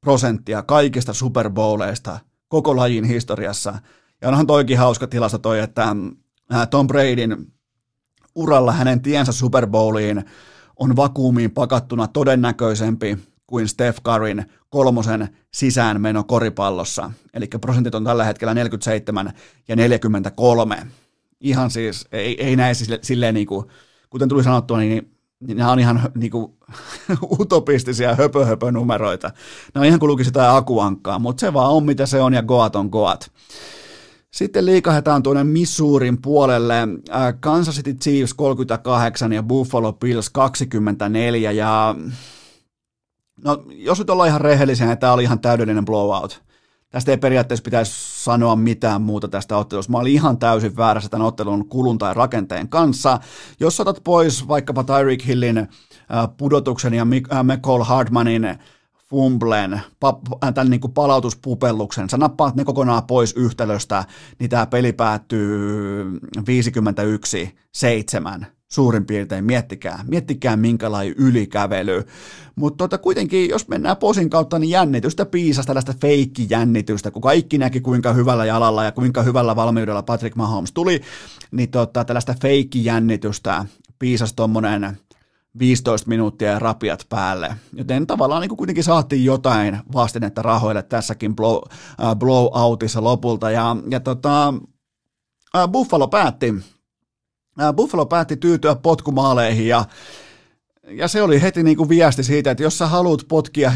[SPEAKER 1] prosenttia kaikista Super Bowleista koko lajin historiassa. Ja onhan toikin hauska tilasto toi, että Tom Bradyn uralla hänen tiensä Super Bowliin on vakuumiin pakattuna todennäköisempi kuin Steph Curryn kolmosen sisäänmeno koripallossa. Eli prosentit on tällä hetkellä 47 ja 43. Ihan siis, ei, ei näe sille, silleen niin kuin, kuten tuli sanottua, niin, niin nämä on ihan niin kuin, utopistisia höpö, höpö numeroita. Nämä on ihan kuin lukisi jotain akuankkaa, mutta se vaan on mitä se on ja goat on goat. Sitten liikahetaan tuonne Missourin puolelle. Kansas City Chiefs 38 ja Buffalo Bills 24 ja No, jos nyt ollaan ihan rehellisiä, niin tämä oli ihan täydellinen blowout. Tästä ei periaatteessa pitäisi sanoa mitään muuta tästä ottelusta. Mä olin ihan täysin väärässä tämän ottelun kulun tai rakenteen kanssa. Jos otat pois vaikkapa Tyreek Hillin äh, pudotuksen ja äh, McCall Hardmanin fumblen, pa- tämän niin kuin palautuspupelluksen, sä nappaat ne kokonaan pois yhtälöstä, niin tämä peli päättyy 51-7 suurin piirtein, miettikää, miettikää minkälainen ylikävely. Mutta tota, kuitenkin, jos mennään posin kautta, niin jännitystä piisasta, tällaista feikkijännitystä, kun kaikki näki kuinka hyvällä jalalla ja kuinka hyvällä valmiudella Patrick Mahomes tuli, niin tota, tällaista feikkijännitystä piisasi tuommoinen 15 minuuttia ja rapiat päälle. Joten tavallaan niin kuitenkin saatiin jotain vastinetta rahoille tässäkin blow, uh, blowoutissa lopulta. Ja, ja tota, uh, Buffalo päätti Buffalo päätti tyytyä potkumaaleihin ja ja se oli heti niin kuin viesti siitä, että jos sä haluat potkia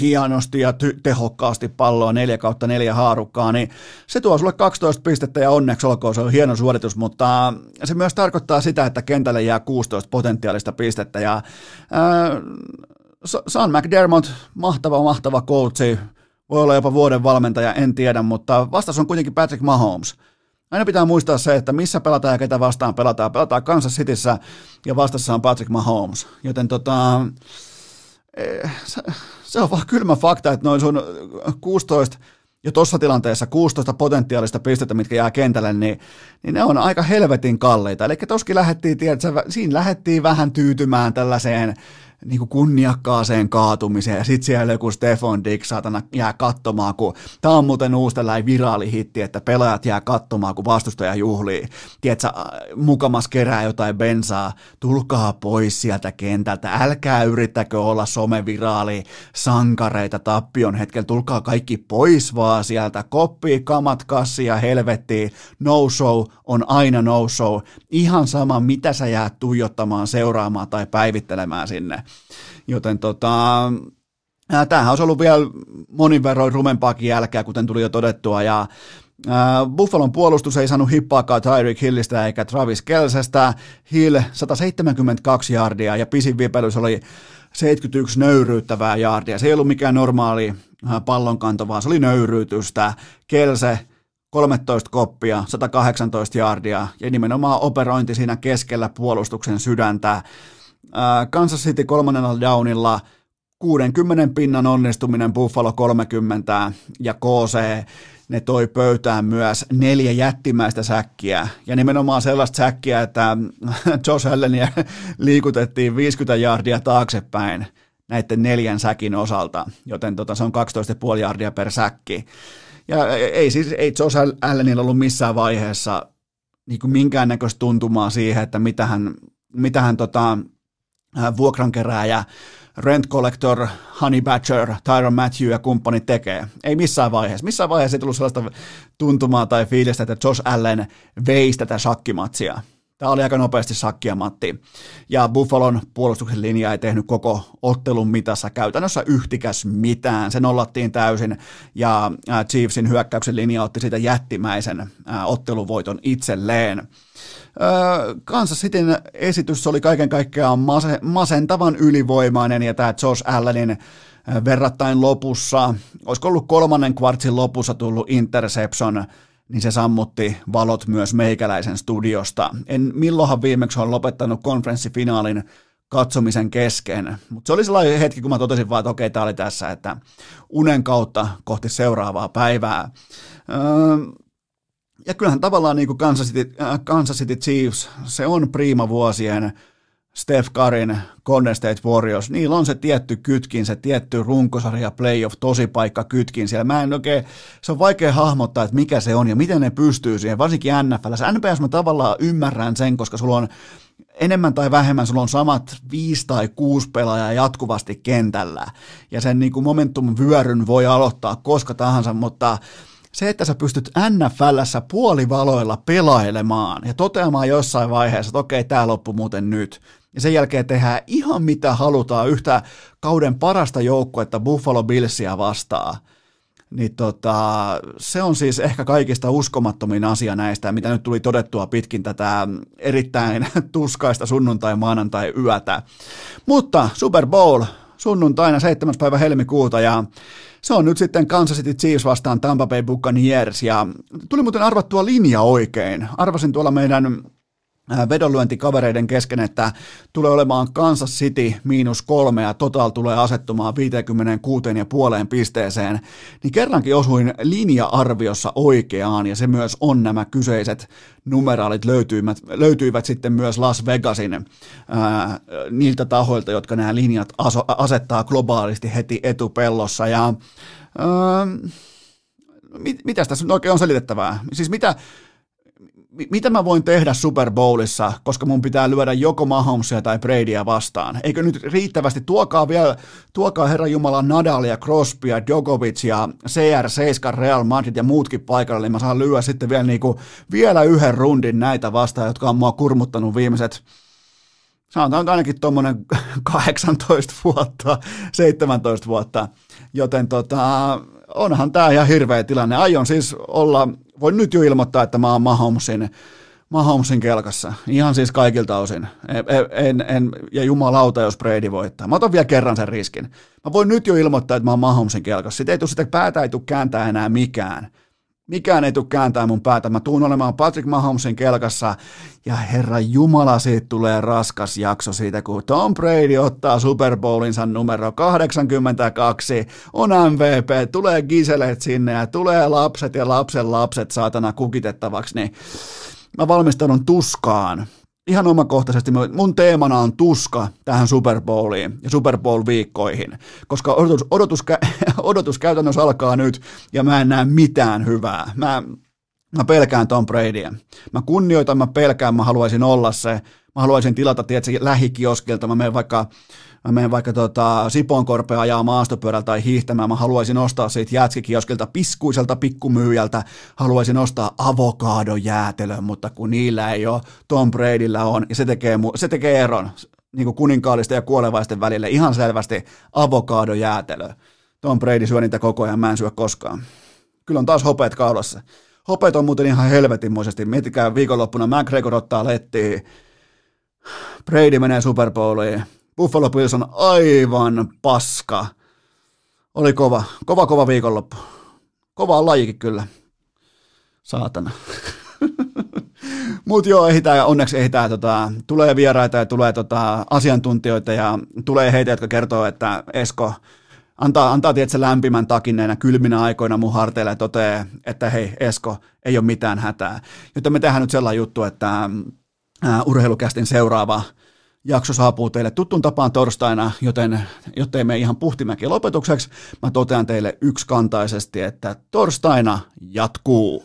[SPEAKER 1] hienosti ja ty- tehokkaasti palloa 4 kautta 4 haarukkaa, niin se tuo sulle 12 pistettä ja onneksi olkoon, se on hieno suoritus, mutta se myös tarkoittaa sitä, että kentälle jää 16 potentiaalista pistettä ja ää, Sean McDermott, mahtava, mahtava coachi, voi olla jopa vuoden valmentaja, en tiedä, mutta vastas on kuitenkin Patrick Mahomes. Aina pitää muistaa se, että missä pelataan ja ketä vastaan pelataan. Pelataan Kansas Cityssä ja vastassa on Patrick Mahomes. Joten tota, eh, se on vaan kylmä fakta, että noin sun 16 ja tuossa tilanteessa 16 potentiaalista pistettä, mitkä jää kentälle, niin, niin ne on aika helvetin kalliita. Eli toskin lähdettiin, tiedätkö, siinä lähdettiin vähän tyytymään tällaiseen niin kuin kunniakkaaseen kaatumiseen ja sitten siellä joku Stefan Dick saatana jää katsomaan, kun tämä on muuten uusi tällainen viraalihitti, että pelaajat jää katsomaan, kun vastustaja juhlii. Tiedätkö, mukamas kerää jotain bensaa, tulkaa pois sieltä kentältä, älkää yrittäkö olla someviraali sankareita tappion hetkellä, tulkaa kaikki pois vaan sieltä, koppi, kamat, kassi ja helvetti, no show on aina no show, ihan sama mitä sä jäät tuijottamaan, seuraamaan tai päivittelemään sinne. Joten tota, tämähän olisi ollut vielä monin verroin rumempaakin jälkeä, kuten tuli jo todettua, ja Buffalon puolustus ei saanut hippaakaan Tyreek Hillistä eikä Travis Kelsestä. Hill 172 jardia ja pisin vipelys oli 71 nöyryyttävää jardia. Se ei ollut mikään normaali pallonkanto, vaan se oli nöyryytystä. Kelse 13 koppia, 118 jardia ja nimenomaan operointi siinä keskellä puolustuksen sydäntä. Kansas City kolmannella downilla 60 pinnan onnistuminen, Buffalo 30 ja KC ne toi pöytään myös neljä jättimäistä säkkiä, ja nimenomaan sellaista säkkiä, että Josh Allenia liikutettiin 50 jardia taaksepäin näiden neljän säkin osalta, joten tota, se on 12,5 jardia per säkki. Ja ei siis, ei Josh Allenilla ollut missään vaiheessa niin minkäännäköistä tuntumaa siihen, että mitä hän, mitä hän tota, Äh, vuokrankerääjä, rent collector, honey badger, Tyron Matthew ja kumppani tekee. Ei missään vaiheessa. Missään vaiheessa ei tullut sellaista tuntumaa tai fiilistä, että Josh Allen veisi tätä shakkimatsia. Tämä oli aika nopeasti sakkia Matti. Ja Buffalon puolustuksen linja ei tehnyt koko ottelun mitassa käytännössä yhtikäs mitään. Se nollattiin täysin ja äh, Chiefsin hyökkäyksen linja otti siitä jättimäisen äh, otteluvoiton itselleen. Kansas Cityn esitys oli kaiken kaikkiaan masentavan ylivoimainen ja tämä Josh Allenin verrattain lopussa, olisiko ollut kolmannen kvartsin lopussa tullut interception, niin se sammutti valot myös meikäläisen studiosta. En milloinhan viimeksi on lopettanut konferenssifinaalin katsomisen kesken, mutta se oli sellainen hetki, kun mä totesin vaan, että okei, tämä oli tässä, että unen kautta kohti seuraavaa päivää. Öö, ja kyllähän tavallaan niin kuin Kansas, City, äh, Kansas City Chiefs, se on prima vuosien Steph Karin Golden State Warriors, niillä on se tietty kytkin, se tietty runkosarja, playoff, paikka kytkin siellä. Mä en oikein, se on vaikea hahmottaa, että mikä se on ja miten ne pystyy siihen, varsinkin NFL. NBS mä tavallaan ymmärrän sen, koska sulla on enemmän tai vähemmän sulla on samat viisi tai kuusi pelaajaa jatkuvasti kentällä. Ja sen niin kuin momentum-vyöryn voi aloittaa koska tahansa, mutta se, että sä pystyt NFLssä puolivaloilla pelailemaan ja toteamaan jossain vaiheessa, että okei, tämä loppu muuten nyt, ja sen jälkeen tehdään ihan mitä halutaan yhtä kauden parasta joukkuetta Buffalo Billsia vastaan, niin tota, se on siis ehkä kaikista uskomattomin asia näistä, mitä nyt tuli todettua pitkin tätä erittäin tuskaista sunnuntai-maanantai-yötä. Mutta Super Bowl sunnuntaina 7. päivä helmikuuta ja se on nyt sitten Kansas City Chiefs vastaan Tampa Bay Buccaneers ja tuli muuten arvattua linja oikein. Arvasin tuolla meidän vedonlyöntikavereiden kesken, että tulee olemaan Kansas City miinus kolme ja total tulee asettumaan 56 ja puoleen pisteeseen, niin kerrankin osuin linja-arviossa oikeaan ja se myös on nämä kyseiset numeraalit löytyivät, löytyivät sitten myös Las Vegasin ää, niiltä tahoilta, jotka nämä linjat aso, asettaa globaalisti heti etupellossa ja ää, mit, mitä tässä nyt oikein on selitettävää? Siis mitä, mitä mä voin tehdä Super Bowlissa, koska mun pitää lyödä joko Mahomesia tai Bradya vastaan? Eikö nyt riittävästi, tuokaa vielä, tuokaa Herran Jumala Nadalia, Crosbya, Djokovic ja CR7, Real Madrid ja muutkin paikalle, niin mä saan lyödä sitten vielä, niinku, vielä yhden rundin näitä vastaan, jotka on mua kurmuttanut viimeiset sanotaan ainakin tuommoinen 18 vuotta, 17 vuotta, joten tota, onhan tämä ihan hirveä tilanne. Aion siis olla, voin nyt jo ilmoittaa, että mä oon Mahomesin, Mahomesin kelkassa, ihan siis kaikilta osin. En, en, en, ja jumalauta, jos Brady voittaa. Mä otan vielä kerran sen riskin. Mä voin nyt jo ilmoittaa, että mä oon Mahomesin kelkassa. Sitten ei tule sitä päätä ei tule kääntää enää mikään mikään ei tule kääntää mun päätä. Mä tuun olemaan Patrick Mahomesin kelkassa. Ja herra Jumala, siitä tulee raskas jakso siitä, kun Tom Brady ottaa Super Bowlinsa numero 82, on MVP, tulee giseleet sinne ja tulee lapset ja lapsen lapset saatana kukitettavaksi, niin mä valmistaudun tuskaan ihan omakohtaisesti mun teemana on tuska tähän Super Bowliin ja Super Bowl-viikkoihin, koska odotus, odotus, odotus käytännössä alkaa nyt ja mä en näe mitään hyvää. Mä, mä pelkään Tom Bradya. Mä kunnioitan, mä pelkään, mä haluaisin olla se. Mä haluaisin tilata, tiedätkö, lähikioskilta, mä menen vaikka mä menen vaikka tota, Siponkorpea ajaa maastopyörällä tai hiihtämään, mä haluaisin ostaa siitä jätskikioskilta piskuiselta pikkumyyjältä, haluaisin ostaa avokaadojäätelön, mutta kun niillä ei ole, Tom Bradyllä on, ja se tekee, se tekee eron niin kuin kuninkaalisten ja kuolevaisten välille ihan selvästi avokaadojäätelö. Tom Brady syö niitä koko ajan, mä en syö koskaan. Kyllä on taas hopeet kaulassa. Hopeet on muuten ihan helvetinmoisesti. Miettikää viikonloppuna McGregor ottaa lettiä, Brady menee Super Bowliin, Buffalo Bills on aivan paska. Oli kova, kova kova viikonloppu. Kova lajikin kyllä. Saatana. Mutta joo, ehitään, onneksi ehitään, tota, tulee vieraita ja tulee tota, asiantuntijoita ja tulee heitä, jotka kertoo, että Esko antaa, antaa tietysti lämpimän takin näinä kylminä aikoina mun harteille ja toteaa, että hei Esko, ei ole mitään hätää. Joten me tehdään nyt sellainen juttu, että ää, urheilukästin seuraava jakso saapuu teille tuttuun tapaan torstaina, joten jottei me ihan puhtimäki lopetukseksi, mä totean teille yksikantaisesti, että torstaina jatkuu.